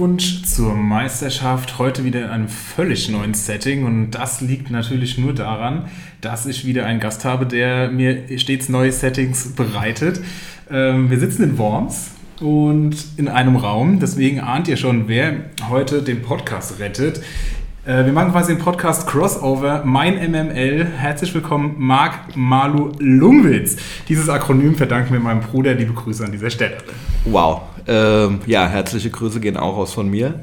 Glückwunsch zur Meisterschaft. Heute wieder in einem völlig neuen Setting und das liegt natürlich nur daran, dass ich wieder einen Gast habe, der mir stets neue Settings bereitet. Ähm, wir sitzen in Worms und in einem Raum, deswegen ahnt ihr schon, wer heute den Podcast rettet. Äh, wir machen quasi den Podcast Crossover, mein MML. Herzlich willkommen, Marc Malu Lungwitz. Dieses Akronym verdanken wir meinem Bruder. Liebe Grüße an dieser Stelle. Wow. Ähm, ja, herzliche Grüße gehen auch aus von mir.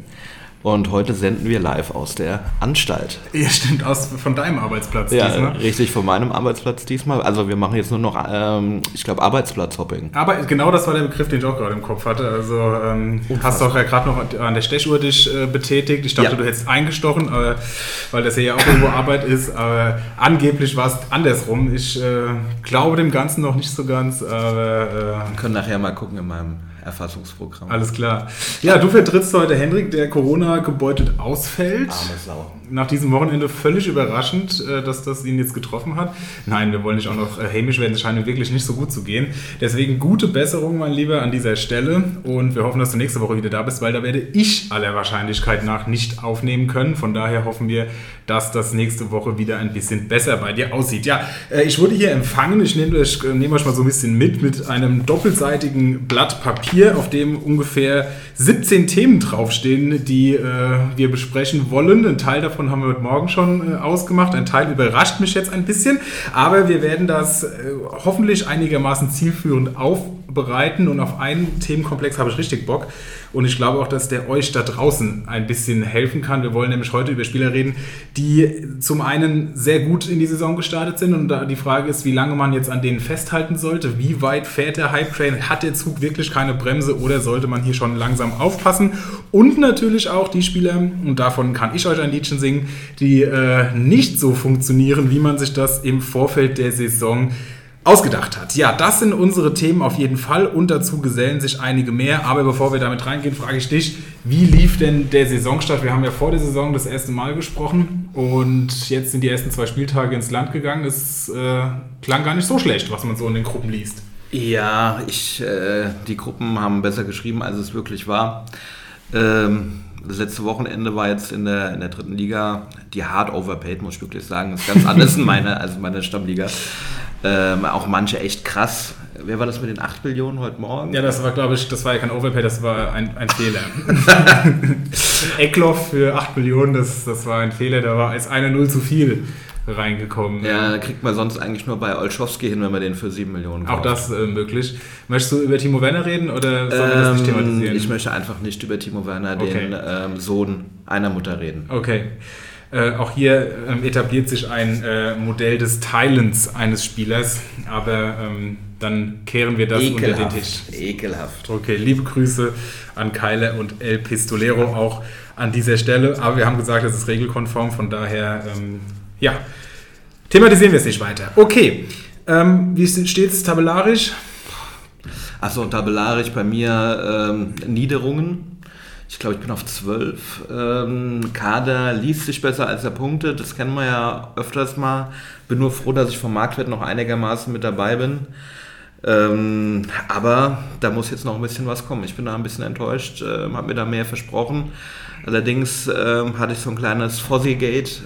Und heute senden wir live aus der Anstalt. Ja, stimmt, aus, von deinem Arbeitsplatz ja, diesmal. Richtig, von meinem Arbeitsplatz diesmal. Also wir machen jetzt nur noch, ähm, ich glaube, Arbeitsplatzhopping. Aber genau das war der Begriff, den ich auch gerade im Kopf hatte. Also ähm, hast doch ja gerade noch an der Stechuhr dich äh, betätigt. Ich dachte, ja. du hättest eingestochen, aber, weil das ja auch irgendwo Arbeit ist. Aber angeblich war es andersrum. Ich äh, glaube dem Ganzen noch nicht so ganz. Aber, äh, wir können nachher mal gucken in meinem Erfassungsprogramm. Alles klar. Ja, du vertrittst heute Hendrik, der Corona gebeutelt ausfällt. Arme Sau. Nach diesem Wochenende völlig überraschend, äh, dass das ihn jetzt getroffen hat. Nein, wir wollen nicht auch noch äh, hämisch werden. Es scheint ihm wirklich nicht so gut zu gehen. Deswegen gute Besserung, mein Lieber, an dieser Stelle. Und wir hoffen, dass du nächste Woche wieder da bist, weil da werde ich aller Wahrscheinlichkeit nach nicht aufnehmen können. Von daher hoffen wir, dass das nächste Woche wieder ein bisschen besser bei dir aussieht. Ja, äh, ich wurde hier empfangen. Ich nehme, ich nehme euch mal so ein bisschen mit mit einem doppelseitigen Blatt Papier auf dem ungefähr 17 Themen draufstehen, die wir besprechen wollen. Ein Teil davon haben wir heute Morgen schon äh, ausgemacht. Ein Teil überrascht mich jetzt ein bisschen. Aber wir werden das äh, hoffentlich einigermaßen zielführend aufbereiten. Und auf einen Themenkomplex habe ich richtig Bock. Und ich glaube auch, dass der euch da draußen ein bisschen helfen kann. Wir wollen nämlich heute über Spieler reden, die zum einen sehr gut in die Saison gestartet sind. Und da die Frage ist, wie lange man jetzt an denen festhalten sollte. Wie weit fährt der Hype Train? Hat der Zug wirklich keine Bremse oder sollte man hier schon langsam aufpassen? Und natürlich auch die Spieler, und davon kann ich euch ein Liedchen singen, die äh, nicht so funktionieren, wie man sich das im Vorfeld der Saison ausgedacht hat. Ja, das sind unsere Themen auf jeden Fall und dazu gesellen sich einige mehr. Aber bevor wir damit reingehen, frage ich dich, wie lief denn der Saisonstart? Wir haben ja vor der Saison das erste Mal gesprochen und jetzt sind die ersten zwei Spieltage ins Land gegangen. Es äh, klang gar nicht so schlecht, was man so in den Gruppen liest. Ja, ich, äh, die Gruppen haben besser geschrieben, als es wirklich war. Ähm, das letzte Wochenende war jetzt in der, in der dritten Liga die hard overpaid, muss ich wirklich sagen. Das ist ganz anders in meiner, als meine Stammliga. Ähm, auch manche echt krass. Wer war das mit den 8 Millionen heute Morgen? Ja, das war, glaube ich, das war ja kein Overpay, das war ein, ein Fehler. Eckloff für 8 Millionen, das, das war ein Fehler, da war als eine Null zu viel reingekommen. Ja, kriegt man sonst eigentlich nur bei Olschowski hin, wenn man den für 7 Millionen kauft. Auch das äh, möglich. Möchtest du über Timo Werner reden oder sollen wir das nicht ähm, thematisieren? Ich möchte einfach nicht über Timo Werner, okay. den ähm, Sohn einer Mutter, reden. Okay. Äh, auch hier ähm, etabliert sich ein äh, Modell des Teilens eines Spielers, aber ähm, dann kehren wir das Ekelhaft. unter den Tisch. Ekelhaft. Okay, liebe Grüße an Keiler und El Pistolero auch an dieser Stelle. Aber wir haben gesagt, es ist regelkonform, von daher, ähm, ja, thematisieren wir es nicht weiter. Okay, ähm, wie steht es tabellarisch? Achso, tabellarisch bei mir ähm, Niederungen ich glaube, ich bin auf 12. Ähm, Kader liest sich besser als er Punkte, das kennen wir ja öfters mal. Bin nur froh, dass ich vom Marktwert noch einigermaßen mit dabei bin. Ähm, aber da muss jetzt noch ein bisschen was kommen. Ich bin da ein bisschen enttäuscht, äh, habe mir da mehr versprochen. Allerdings äh, hatte ich so ein kleines Fossi-Gate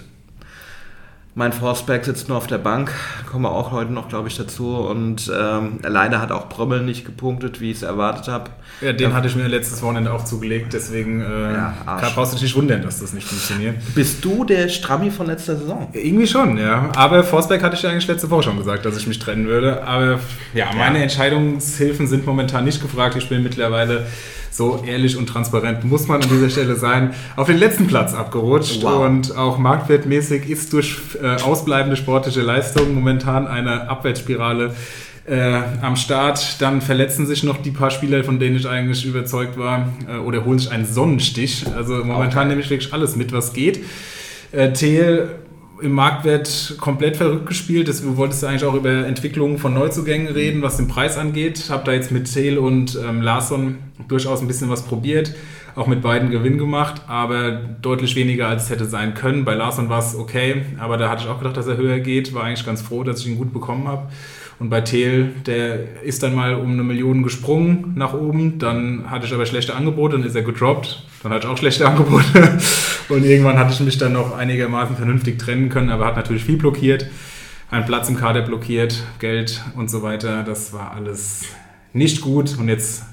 mein Forceback sitzt nur auf der Bank, kommen wir auch heute noch, glaube ich, dazu. Und ähm, leider hat auch Prömmel nicht gepunktet, wie ich es erwartet habe. Ja, den ja. hatte ich mir letztes Wochenende auch zugelegt, deswegen äh, ja, brauchst du dich nicht wundern, dass das nicht funktioniert. Bist du der Strammi von letzter Saison? Irgendwie schon, ja. Aber Forceback hatte ich ja eigentlich letzte Woche schon gesagt, dass ich mich trennen würde. Aber ja, meine ja. Entscheidungshilfen sind momentan nicht gefragt. Ich bin mittlerweile so ehrlich und transparent muss man an dieser Stelle sein, auf den letzten Platz abgerutscht wow. und auch marktwertmäßig ist durch äh, ausbleibende sportliche Leistungen momentan eine Abwärtsspirale äh, am Start. Dann verletzen sich noch die paar Spieler, von denen ich eigentlich überzeugt war, äh, oder holen sich einen Sonnenstich. Also momentan okay. nehme ich wirklich alles mit, was geht. Äh, Thiel im Marktwert komplett verrückt gespielt. Du wolltest eigentlich auch über Entwicklungen von Neuzugängen reden, was den Preis angeht. Habe da jetzt mit Thiel und ähm, Larsson durchaus ein bisschen was probiert. Auch mit beiden Gewinn gemacht, aber deutlich weniger als es hätte sein können. Bei Larsson war es okay, aber da hatte ich auch gedacht, dass er höher geht. War eigentlich ganz froh, dass ich ihn gut bekommen habe. Und bei Thiel, der ist dann mal um eine Million gesprungen nach oben, dann hatte ich aber schlechte Angebote, dann ist er gedroppt, dann hatte ich auch schlechte Angebote. Und irgendwann hatte ich mich dann noch einigermaßen vernünftig trennen können, aber hat natürlich viel blockiert. Einen Platz im Kader blockiert, Geld und so weiter. Das war alles nicht gut. Und jetzt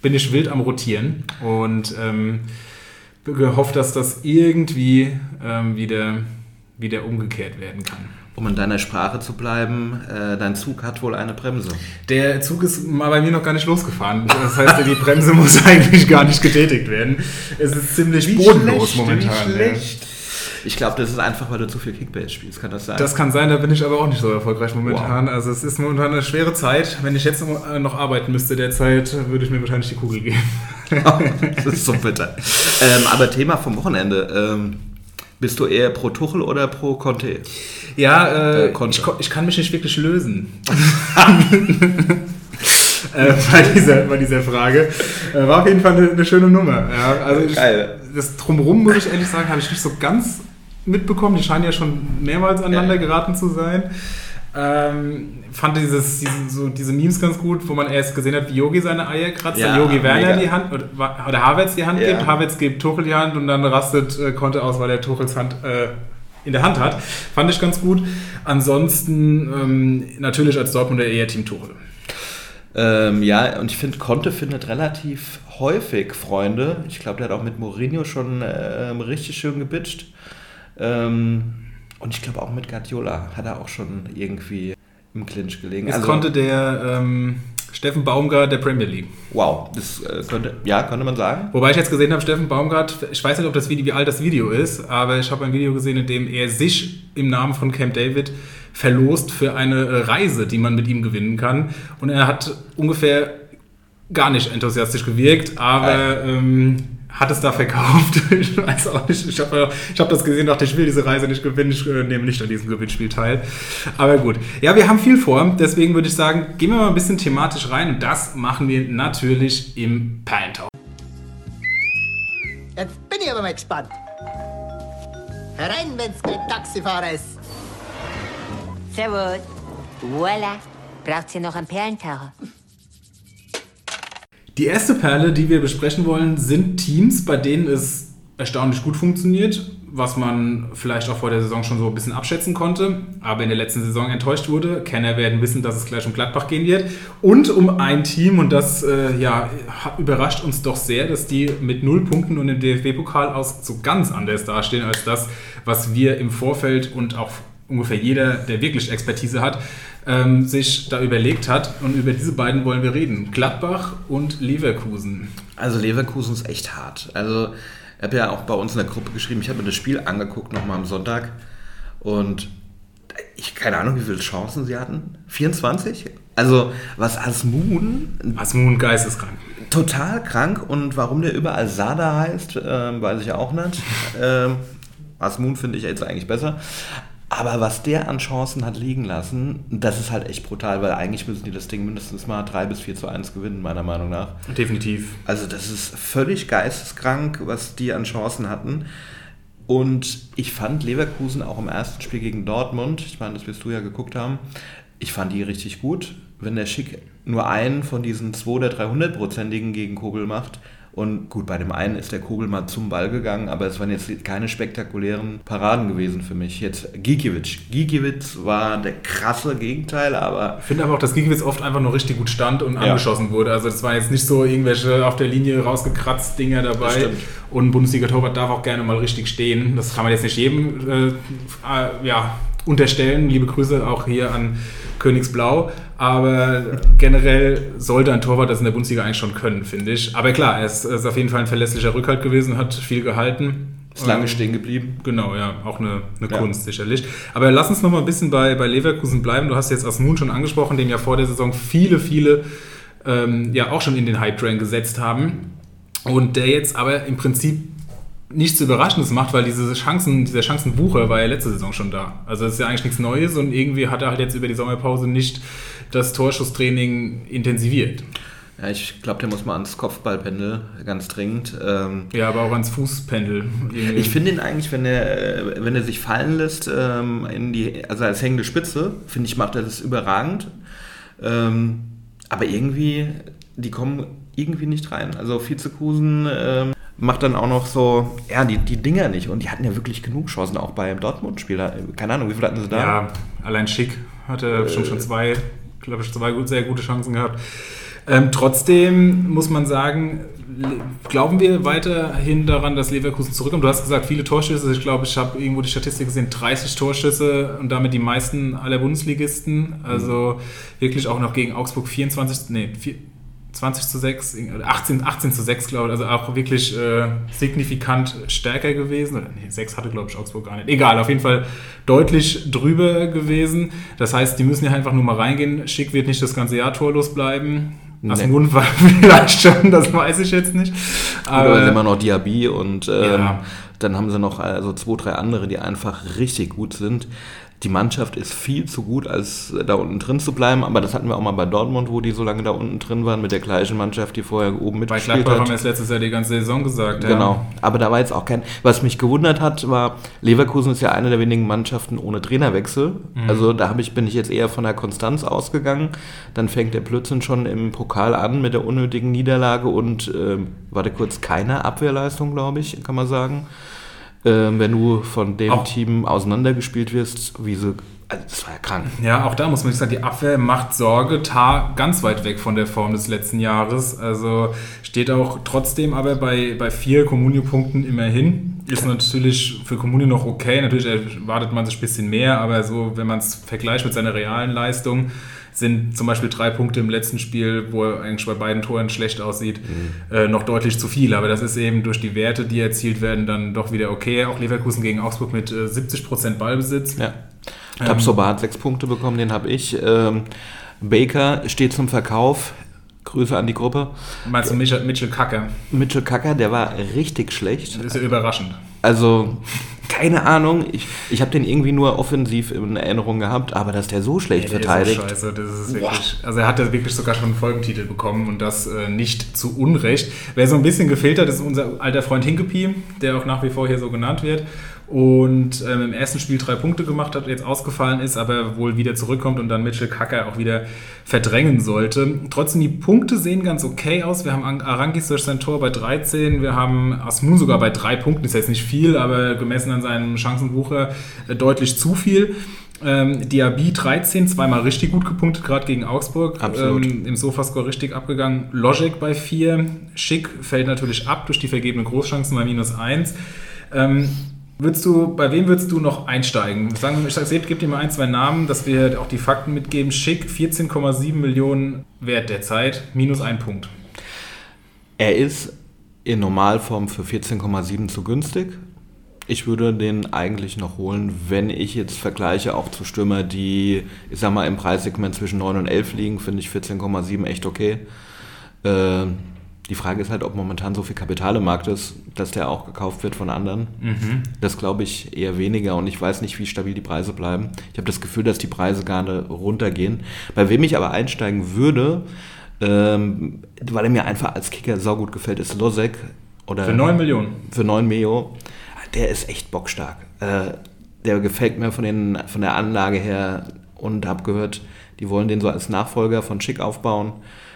bin ich wild am Rotieren und ähm, gehofft, dass das irgendwie ähm, wieder, wieder umgekehrt werden kann. Um in deiner Sprache zu bleiben, äh, dein Zug hat wohl eine Bremse. Der Zug ist mal bei mir noch gar nicht losgefahren. Das heißt, die Bremse muss eigentlich gar nicht getätigt werden. Es ist ziemlich wie bodenlos schlecht, momentan. Wie schlecht. Ich glaube, das ist einfach, weil du zu viel Kickbase spielst. Kann das sein? Das kann sein, da bin ich aber auch nicht so erfolgreich momentan. Wow. Also es ist momentan eine schwere Zeit. Wenn ich jetzt noch arbeiten müsste derzeit, würde ich mir wahrscheinlich die Kugel geben. das ist so bitter. Ähm, aber Thema vom Wochenende. Ähm, bist du eher pro Tuchel oder pro Conte? Ja, äh, äh ich, ich, kann mich nicht wirklich lösen. äh, bei, dieser, bei dieser Frage. Äh, war auf jeden Fall eine, eine schöne Nummer. Ja, also ich. Das Drumherum, muss ich ehrlich sagen, habe ich nicht so ganz mitbekommen. Die scheinen ja schon mehrmals aneinander geraten zu sein. Ähm, fand dieses, diese, so, diese Memes ganz gut, wo man erst gesehen hat, wie Yogi seine Eier kratzt, ja, Yogi Werner die Hand oder, oder Havertz die Hand ja. gibt, Havertz gibt Tuchel die Hand und dann rastet äh, Konte aus, weil er Tuchels Hand äh, in der Hand hat. Fand ich ganz gut. Ansonsten ähm, natürlich als Dortmunder eher Team Tuchel. Ähm, ja, und ich finde, Conte findet relativ häufig Freunde. Ich glaube, der hat auch mit Mourinho schon ähm, richtig schön gebitcht. Ähm, und ich glaube auch mit Guardiola hat er auch schon irgendwie im Clinch gelegen. Es also, konnte der ähm, Steffen Baumgart der Premier League. Wow, das äh, könnte, ja, könnte man sagen. Wobei ich jetzt gesehen habe, Steffen Baumgart, ich weiß nicht, ob das Video, wie alt das Video ist, aber ich habe ein Video gesehen, in dem er sich im Namen von Camp David verlost für eine Reise, die man mit ihm gewinnen kann. Und er hat ungefähr gar nicht enthusiastisch gewirkt, aber ähm, hat es da verkauft. ich weiß auch nicht. Ich habe hab das gesehen, dachte, ich will diese Reise nicht gewinnen, ich äh, nehme nicht an diesem Gewinnspiel teil. Aber gut. Ja, wir haben viel vor, deswegen würde ich sagen, gehen wir mal ein bisschen thematisch rein und das machen wir natürlich im Perlentau. Jetzt bin ich aber mal gespannt. Herein, wenn's kein Taxifahrer ist. Servus. Voila. Braucht ihr noch einen Perlentaucher? Die erste Perle, die wir besprechen wollen, sind Teams, bei denen es erstaunlich gut funktioniert, was man vielleicht auch vor der Saison schon so ein bisschen abschätzen konnte, aber in der letzten Saison enttäuscht wurde. Kenner werden wissen, dass es gleich um Gladbach gehen wird. Und um ein Team, und das äh, ja, überrascht uns doch sehr, dass die mit null Punkten und im DFB-Pokal aus so ganz anders dastehen als das, was wir im Vorfeld und auch ungefähr jeder, der wirklich Expertise hat, ähm, sich da überlegt hat. Und über diese beiden wollen wir reden. Gladbach und Leverkusen. Also Leverkusen ist echt hart. Also ich habe ja auch bei uns in der Gruppe geschrieben, ich habe mir das Spiel angeguckt nochmal am Sonntag und ich keine Ahnung, wie viele Chancen sie hatten. 24? Also was Asmun... Asmun geisteskrank. Total krank und warum der überall Sada heißt, äh, weiß ich auch nicht. Ähm, Asmun finde ich jetzt eigentlich besser. Aber was der an Chancen hat liegen lassen, das ist halt echt brutal, weil eigentlich müssen die das Ding mindestens mal 3 bis 4 zu 1 gewinnen, meiner Meinung nach. Definitiv. Also das ist völlig geisteskrank, was die an Chancen hatten. Und ich fand Leverkusen auch im ersten Spiel gegen Dortmund, ich meine, das wirst du ja geguckt haben, ich fand die richtig gut. Wenn der Schick nur einen von diesen 200 oder 300-prozentigen gegen Kobel macht, und gut, bei dem einen ist der Kugel mal zum Ball gegangen, aber es waren jetzt keine spektakulären Paraden gewesen für mich. Jetzt Gikiewicz. Gikiewicz war der krasse Gegenteil, aber... Ich finde aber auch, dass Gikiewicz oft einfach nur richtig gut stand und ja. angeschossen wurde. Also das war jetzt nicht so irgendwelche auf der Linie rausgekratzt Dinger dabei. Und Bundesliga-Torwart darf auch gerne mal richtig stehen. Das kann man jetzt nicht jedem äh, äh, ja, unterstellen. Liebe Grüße auch hier an Königsblau. Aber generell sollte ein Torwart das in der Bundesliga eigentlich schon können, finde ich. Aber klar, er ist, ist, auf jeden Fall ein verlässlicher Rückhalt gewesen, hat viel gehalten. Ist lange stehen geblieben. Genau, ja, auch eine, eine ja. Kunst sicherlich. Aber lass uns noch mal ein bisschen bei, bei Leverkusen bleiben. Du hast jetzt Asmun schon angesprochen, den ja vor der Saison viele, viele ähm, ja auch schon in den Hype-Train gesetzt haben. Und der jetzt aber im Prinzip nichts Überraschendes macht, weil diese Chancen, dieser Chancenwucher war ja letzte Saison schon da. Also das ist ja eigentlich nichts Neues und irgendwie hat er halt jetzt über die Sommerpause nicht das Torschusstraining intensiviert. Ja, ich glaube, der muss mal ans Kopfballpendel, ganz dringend. Ähm, ja, aber auch ans Fußpendel. Ich finde ihn eigentlich, wenn er, wenn er sich fallen lässt, ähm, in die, also als hängende Spitze, finde ich, macht er das überragend. Ähm, aber irgendwie, die kommen irgendwie nicht rein. Also Vizekusen ähm, macht dann auch noch so, ja, die, die Dinger nicht. Und die hatten ja wirklich genug Chancen, auch beim Dortmund-Spiel. Keine Ahnung, wie viel hatten sie da? Ja, allein Schick hatte schon, schon zwei, glaube ich, zwei sehr gute Chancen gehabt. Ähm, trotzdem muss man sagen, glauben wir weiterhin daran, dass Leverkusen zurückkommt. Du hast gesagt, viele Torschüsse. Ich glaube, ich habe irgendwo die Statistik gesehen, 30 Torschüsse und damit die meisten aller Bundesligisten. Also wirklich auch noch gegen Augsburg 24, nee, 4, 20 zu 6, oder 18, 18 zu 6, glaube ich. Also auch wirklich äh, signifikant stärker gewesen. Oder, nee, 6 hatte, glaube ich, Augsburg gar nicht. Egal, auf jeden Fall deutlich drüber gewesen. Das heißt, die müssen ja einfach nur mal reingehen. Schick wird nicht das ganze Jahr torlos bleiben. Nee. dem Grund war vielleicht schon, das weiß ich jetzt nicht. Oder dann immer noch Diaby und ähm, Ja. dann haben sie noch also zwei, drei andere, die einfach richtig gut sind. Die Mannschaft ist viel zu gut, als da unten drin zu bleiben, aber das hatten wir auch mal bei Dortmund, wo die so lange da unten drin waren, mit der gleichen Mannschaft, die vorher oben bei mitgespielt Gladbach haben hat. wir es letztes Jahr die ganze Saison gesagt. Genau, aber da war jetzt auch kein. Was mich gewundert hat, war, Leverkusen ist ja eine der wenigen Mannschaften ohne Trainerwechsel. Also da ich, bin ich jetzt eher von der Konstanz ausgegangen. Dann fängt der Blödsinn schon im Pokal an mit der unnötigen Niederlage und ähm, warte kurz, keine Abwehrleistung, glaube ich, kann man sagen. Ähm, wenn du von dem Auch- Team auseinandergespielt wirst, wie sie. Also das war ja krank. Ja, auch da muss man sagen, die Abwehr macht Sorge, Tar ganz weit weg von der Form des letzten Jahres. Also steht auch trotzdem aber bei, bei vier Comunio-Punkten immerhin. Ist natürlich für Comunio noch okay. Natürlich erwartet man sich ein bisschen mehr, aber so, wenn man es vergleicht mit seiner realen Leistung, sind zum Beispiel drei Punkte im letzten Spiel, wo er eigentlich bei beiden Toren schlecht aussieht, äh, noch deutlich zu viel. Aber das ist eben durch die Werte, die erzielt werden, dann doch wieder okay. Auch Leverkusen gegen Augsburg mit äh, 70% Ballbesitz. Ja. Tabsoba hat sechs Punkte bekommen, den habe ich. Ähm, Baker steht zum Verkauf. Grüße an die Gruppe. Meinst du Mitchell, Mitchell Kacker? Mitchell Kacker, der war richtig schlecht. Das ist ja überraschend. Also, keine Ahnung. Ich, ich habe den irgendwie nur offensiv in Erinnerung gehabt, aber dass der so schlecht Der verteidigt. Ist so scheiße, das ist wirklich, also er hat ja wirklich sogar schon einen Folgentitel bekommen und das äh, nicht zu Unrecht. Wer so ein bisschen gefehlt hat, ist unser alter Freund Hinkepie, der auch nach wie vor hier so genannt wird. Und ähm, im ersten Spiel drei Punkte gemacht hat, jetzt ausgefallen ist, aber wohl wieder zurückkommt und dann Mitchell Kacker auch wieder verdrängen sollte. Trotzdem, die Punkte sehen ganz okay aus. Wir haben Ang- Arangis durch sein Tor bei 13, wir haben Asmun sogar bei drei Punkten, ist jetzt nicht viel, aber gemessen an seinem Chancenbucher äh, deutlich zu viel. Ähm, Diaby 13, zweimal richtig gut gepunktet, gerade gegen Augsburg. Absolut. Ähm, Im Sofascore richtig abgegangen. Logic bei 4. Schick fällt natürlich ab durch die vergebenen Großchancen bei minus 1. Ähm, würdest du, bei wem würdest du noch einsteigen? Sagen wir, ich sag, Sepp, gib dir mal ein, zwei Namen, dass wir auch die Fakten mitgeben. Schick 14,7 Millionen Wert derzeit, minus ein Punkt. Er ist in Normalform für 14,7 zu günstig. Ich würde den eigentlich noch holen, wenn ich jetzt vergleiche auch zu Stürmer, die, ich sag mal, im Preissegment zwischen 9 und 11 liegen, finde ich 14,7 echt okay. Äh, die Frage ist halt, ob momentan so viel Kapital im Markt ist, dass der auch gekauft wird von anderen. Das glaube ich eher weniger und ich weiß nicht, wie stabil die Preise bleiben. Ich habe das Gefühl, dass die Preise gerade runtergehen. Bei wem ich aber einsteigen würde, ähm, weil er mir einfach als Kicker saugut gefällt, ist Losek. Oder Für 9 Millionen. Für 9 Mio. Der ist echt bockstark. Äh, der gefällt mir von, den, von der Anlage her und habe gehört, die wollen den so als Nachfolger von Schick aufbauen,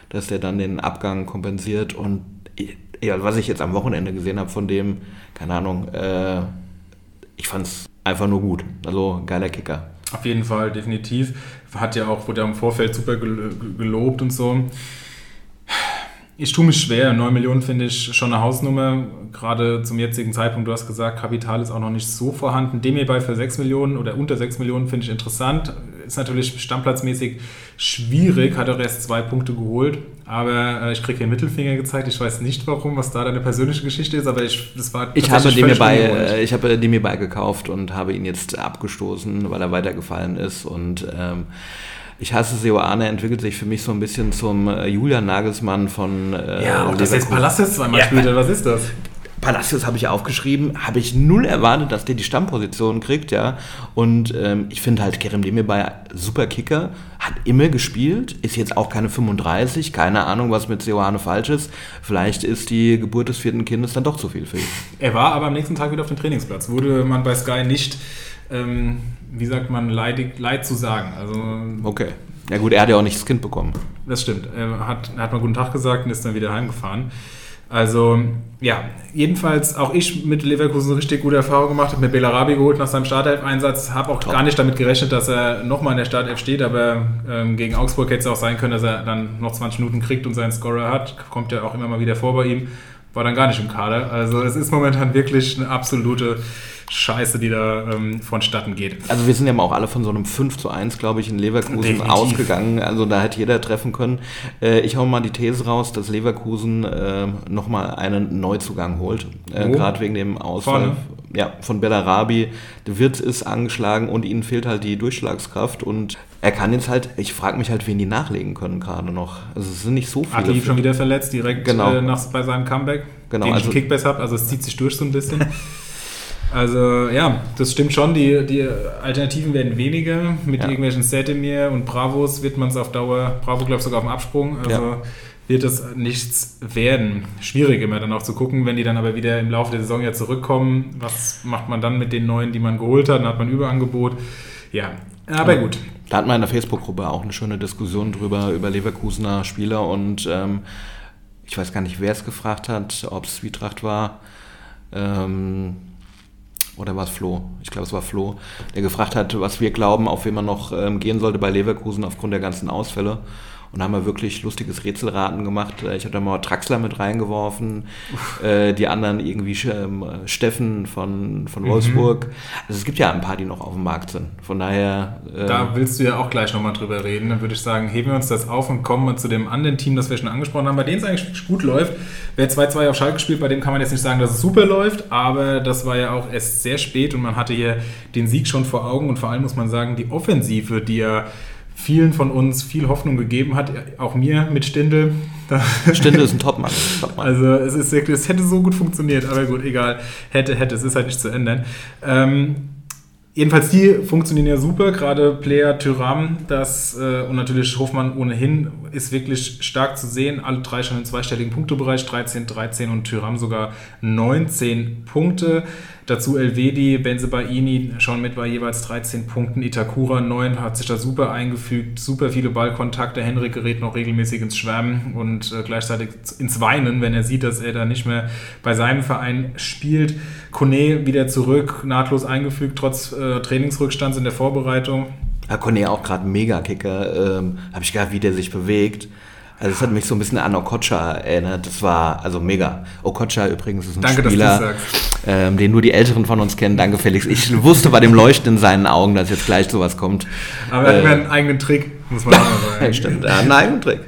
dass der dann den Abgang kompensiert. Und ja, was ich jetzt am Wochenende gesehen habe von dem, keine Ahnung, äh, ich fand es einfach nur gut. Also geiler Kicker. Auf jeden Fall, definitiv. Hat ja auch, wurde ja im Vorfeld super gel- gelobt und so. Ich tue mich schwer. 9 Millionen finde ich schon eine Hausnummer. Gerade zum jetzigen Zeitpunkt, du hast gesagt, Kapital ist auch noch nicht so vorhanden. Dem hierbei für 6 Millionen oder unter 6 Millionen finde ich interessant. Ist natürlich stammplatzmäßig schwierig, hat auch erst zwei Punkte geholt. Aber äh, ich kriege hier einen Mittelfinger gezeigt. Ich weiß nicht warum, was da deine persönliche Geschichte ist, aber ich, das war Ich habe, dem mir völlig bei, ungewollt. äh, ich habe dem mir bei gekauft und habe ihn jetzt abgestoßen, weil er weitergefallen ist. Und ähm, ich hasse Seoane, entwickelt sich für mich so ein bisschen zum äh, Julian Nagelsmann von äh, Ja, auch dass jetzt. Palacios zweimal Ja. spielt, was ist das? Palacios habe ich aufgeschrieben, habe ich null erwartet, dass der die Stammposition kriegt, ja. Und ähm, ich finde halt Kerem Demirbay super Kicker, hat immer gespielt, ist jetzt auch keine 35, keine Ahnung, was mit Seoane falsch ist. Vielleicht ist die Geburt des vierten Kindes dann doch zu viel für ihn. Er war aber am nächsten Tag wieder auf dem Trainingsplatz. Wurde man bei Sky nicht, ähm, wie sagt man, leidig, leid zu sagen. Also Okay. Ja gut, er hat ja auch nicht das Kind bekommen. Das stimmt. Er hat, er hat mal guten Tag gesagt und ist dann wieder heimgefahren. Also, ja, jedenfalls auch ich mit Leverkusen richtig gute Erfahrung gemacht, habe mir Belarabi geholt nach seinem Startelf-Einsatz, habe auch Top. gar nicht damit gerechnet, dass er nochmal in der Startelf steht, aber ähm, gegen Augsburg hätte es auch sein können, dass er dann noch 20 Minuten kriegt und seinen Scorer hat. Kommt ja auch immer mal wieder vor bei ihm. War dann gar nicht im Kader. Also, es ist momentan wirklich eine absolute Scheiße, die da ähm, vonstatten geht. Also wir sind ja mal auch alle von so einem 5 zu 1, glaube ich, in Leverkusen Definitiv. ausgegangen. Also da hätte jeder treffen können. Äh, ich hau mal die These raus, dass Leverkusen äh, nochmal einen Neuzugang holt. Äh, Wo? Gerade wegen dem Ausfall Vorne? ja, von Bellarabi. Der Wirt ist angeschlagen und ihnen fehlt halt die Durchschlagskraft. Und er kann jetzt halt, ich frage mich halt, wen die nachlegen können gerade noch. Also es sind nicht so viele. Adi schon wieder verletzt, direkt Genau. äh, nach, bei seinem Comeback, Genau, den ich also- einen Kickbass habe, also es zieht sich durch so ein bisschen. also ja, das stimmt schon, die, die Alternativen werden weniger. Mit Ja. irgendwelchen Setemir und Bravos wird man es auf Dauer, Bravo glaube ich sogar auf dem Absprung, also Ja. wird das nichts werden. Schwierig immer dann auch zu gucken, wenn die dann aber wieder im Laufe der Saison ja zurückkommen, was macht man dann mit den neuen, die man geholt hat, dann hat man Überangebot. Ja, aber gut. Da hat man in der Facebook-Gruppe auch eine schöne Diskussion drüber, über Leverkusener Spieler und ähm, ich weiß gar nicht, wer es gefragt hat, ob es Zwietracht war ähm, oder war es Flo? Ich glaube, es war Flo, der gefragt hat, was wir glauben, auf wen man noch ähm, gehen sollte bei Leverkusen aufgrund der ganzen Ausfälle. Und da haben wir wirklich lustiges Rätselraten gemacht. Äh, Ich hatte mal Traxler mit reingeworfen, äh, die anderen irgendwie ähm, Steffen von, von Wolfsburg. Also es gibt ja ein paar, die noch auf dem Markt sind. Von daher. äh, Da willst du ja auch gleich nochmal drüber reden. Dann würde ich sagen, heben wir uns das auf und kommen mal zu dem anderen Team, das wir schon angesprochen haben, bei dem es eigentlich gut läuft. Wer 2-2 auf Schalke spielt, bei dem kann man jetzt nicht sagen, dass es super läuft, aber das war ja auch erst sehr spät und man hatte hier den Sieg schon vor Augen und vor allem muss man sagen, die Offensive, die ja vielen von uns viel Hoffnung gegeben hat, auch mir mit Stindel. Stindl ist ein Topmann. Topmann. also es ist wirklich, es hätte so gut funktioniert, aber gut, egal. Hätte, hätte, es ist halt nicht zu ändern. Ähm, jedenfalls die funktionieren ja super, gerade Player Tyram, das äh, und natürlich Hofmann ohnehin ist wirklich stark zu sehen. Alle drei schon im zweistelligen Punktebereich, 13, 13 und Tyram sogar 19 Punkte. Dazu Elvedi, Benzebaini schon mit bei jeweils 13 Punkten. Itakura 9 hat sich da super eingefügt, super viele Ballkontakte. Henrik gerät noch regelmäßig ins Schwärmen und äh, gleichzeitig ins Weinen, wenn er sieht, dass er da nicht mehr bei seinem Verein spielt. Kone wieder zurück, nahtlos eingefügt, trotz äh, Trainingsrückstands in der Vorbereitung. Herr Kone auch gerade Mega-Kicker. Ähm, Habe ich gedacht, wie der sich bewegt. Also es hat mich so ein bisschen an Okocha erinnert. Das war also mega. Okocha übrigens ist ein Danke, Spieler, ähm, den nur die Älteren von uns kennen. Danke, Felix. Ich wusste bei dem Leuchten in seinen Augen, dass jetzt gleich sowas kommt. Aber er hat Äh, einen eigenen Trick, muss man auch mal sagen. Stimmt. Ja, nein, Trick.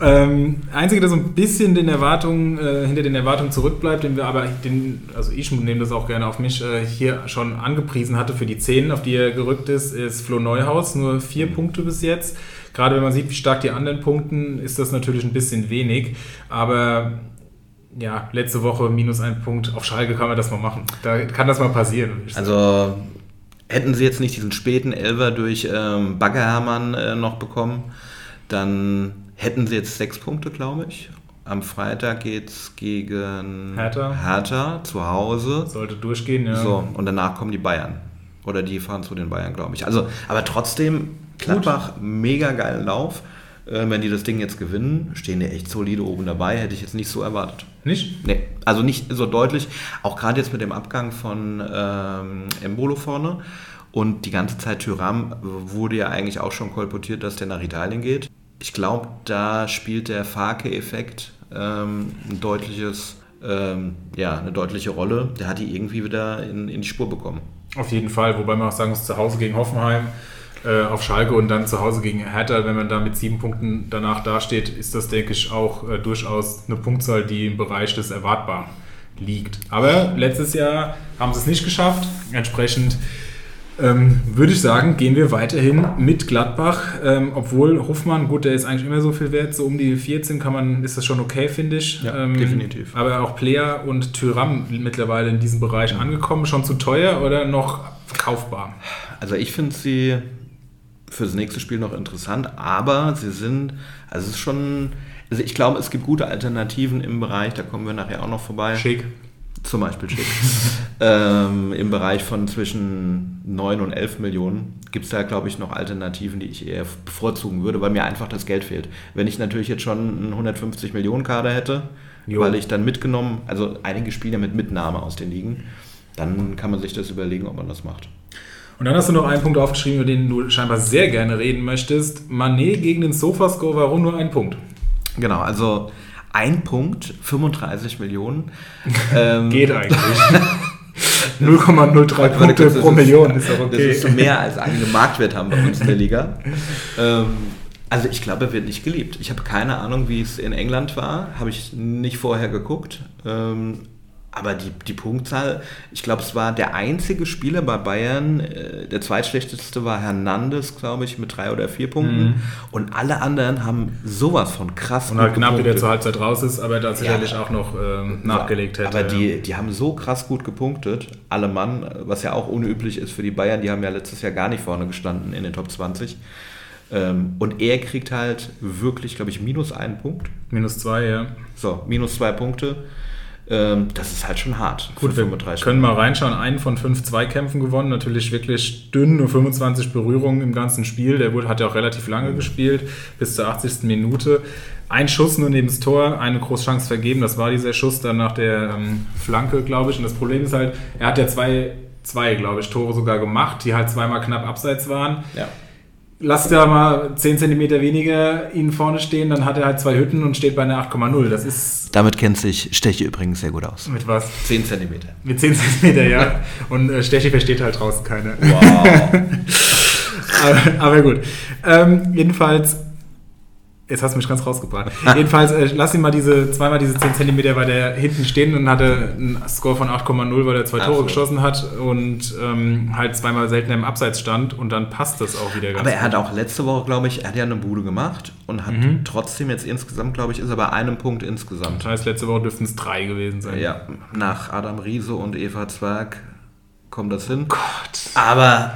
Ähm, einzige, der so ein bisschen den Erwartungen, äh, hinter den Erwartungen zurückbleibt, den wir aber, den, also ich nehme das auch gerne auf mich, äh, hier schon angepriesen hatte für die 10, auf die er gerückt ist, ist Flo Neuhaus. Nur vier Punkte bis jetzt. Gerade wenn man sieht, wie stark die anderen punkten, ist das natürlich ein bisschen wenig. Aber ja, letzte Woche minus ein Punkt. Auf Schalke kann man das mal machen. Da kann das mal passieren. Also hätten sie jetzt nicht diesen späten Elver durch ähm, Baggerhermann äh, noch bekommen, dann hätten sie jetzt sechs Punkte, glaube ich. Am Freitag geht es gegen Hertha. Hertha zu Hause. Sollte durchgehen, ja. So, und danach kommen die Bayern. Oder die fahren zu den Bayern, glaube ich. Also, aber trotzdem, Gladbach, mega geilen Lauf. Äh, wenn die das Ding jetzt gewinnen, stehen die echt solide oben dabei. Hätte ich jetzt nicht so erwartet. Nicht? Nee, also nicht so deutlich. Auch gerade jetzt mit dem Abgang von ähm, Embolo vorne. Und die ganze Zeit Tyram wurde ja eigentlich auch schon kolportiert, dass der nach Italien geht. Ich glaube, da spielt der Farke-Effekt ähm, ein deutliches, ähm, ja, eine deutliche Rolle. Der hat die irgendwie wieder in, in die Spur bekommen. Auf jeden Fall, wobei man auch sagen muss, zu Hause gegen Hoffenheim, äh, auf Schalke und dann zu Hause gegen Hertha, wenn man da mit sieben Punkten danach dasteht, ist das, denke ich, auch äh, durchaus eine Punktzahl, die im Bereich des Erwartbaren liegt. Aber letztes Jahr haben sie es nicht geschafft. Entsprechend ähm, würde ich sagen, gehen wir weiterhin mit Gladbach. Ähm, obwohl Hoffmann, gut, der ist eigentlich immer so viel wert, so um die 14 kann man, ist das schon okay, finde ich. Ja, ähm, definitiv. Aber auch Player und Tyram mittlerweile in diesem Bereich angekommen. Schon zu teuer oder noch kaufbar? Also ich finde sie fürs nächste Spiel noch interessant, aber sie sind, also es ist schon, also ich glaube, es gibt gute Alternativen im Bereich, da kommen wir nachher auch noch vorbei. Schick. zum Beispiel schick. ähm, Im Bereich von zwischen 9 und 11 Millionen gibt es da, glaube ich, noch Alternativen, die ich eher bevorzugen würde, weil mir einfach das Geld fehlt. Wenn ich natürlich jetzt schon einen 150 Millionen Kader hätte, Jo. weil ich dann mitgenommen, also einige Spieler mit Mitnahme aus den Ligen, dann kann man sich das überlegen, ob man das macht. Und dann hast du noch einen Punkt aufgeschrieben, über den du scheinbar sehr gerne reden möchtest. Manet gegen den Sofascore, warum nur ein Punkt? Genau, also ein Punkt, 35 Millionen. Ähm, Geht eigentlich. 0,03 Warte Punkte pro ist- Million ist doch okay. Das ist mehr als einige Marktwert haben bei uns in der Liga. Ähm, also ich glaube, er wird nicht geliebt. Ich habe keine Ahnung, wie es in England war. Habe ich nicht vorher geguckt. Ähm, aber die, die Punktzahl, ich glaube, es war der einzige Spieler bei Bayern, äh, der zweitschlechteste war Hernandez, glaube ich, mit drei oder vier Punkten. Und alle anderen haben sowas von krass Mhm. Und halt knapp wieder gepunktet. zur Halbzeit raus ist, aber da sicherlich Ja. auch noch ähm, nachgelegt hätte. Aber die, die haben so krass gut gepunktet, alle Mann, was ja auch unüblich ist für die Bayern, die haben ja letztes Jahr gar nicht vorne gestanden in den Top 20. Ähm, und er kriegt halt wirklich, glaube ich, minus einen Punkt. Minus zwei, ja. So, minus zwei Punkte. Ähm, das ist halt schon hart. Gut, wir 35 können mal reinschauen. Einen von fünf Zweikämpfen gewonnen. Natürlich wirklich dünn, nur 25 Berührungen im ganzen Spiel. Der wurde, hat ja auch relativ lange gespielt, bis zur 80. Minute. Ein Schuss nur neben das Tor, eine Großchance vergeben. Das war dieser Schuss dann nach der ähm, Flanke, glaube ich. Und das Problem ist halt, er hat ja zwei, zwei, glaube ich, Tore sogar gemacht, die halt zweimal knapp abseits waren. Ja. Lass da mal 10 cm weniger ihn vorne stehen, dann hat er halt zwei Hütten und steht bei einer 8,0. Das ist Damit kennt sich Steche übrigens sehr gut aus. mit was? 10 Zentimeter. Mit 10 cm, ja. Und äh, Stechi versteht halt draußen keine. Wow. aber, aber gut. Ähm, jedenfalls, jetzt hast du mich ganz rausgebracht. jedenfalls, äh, lass ihn mal diese, zweimal diese 10 cm bei der hinten stehen und hatte einen Score von 8,0, weil er zwei Tore Absolut. geschossen hat und ähm, halt zweimal seltener im Abseits stand und dann passt das auch wieder ganz Aber er gut. hat auch letzte Woche, glaube ich, er hat ja eine Bude gemacht und hat Mhm. trotzdem jetzt insgesamt, glaube ich, ist er bei einem Punkt insgesamt. Das heißt, letzte Woche dürften es drei gewesen sein. Ja, nach Adam Riese und Eva Zwerg kommt das hin. Gott. Aber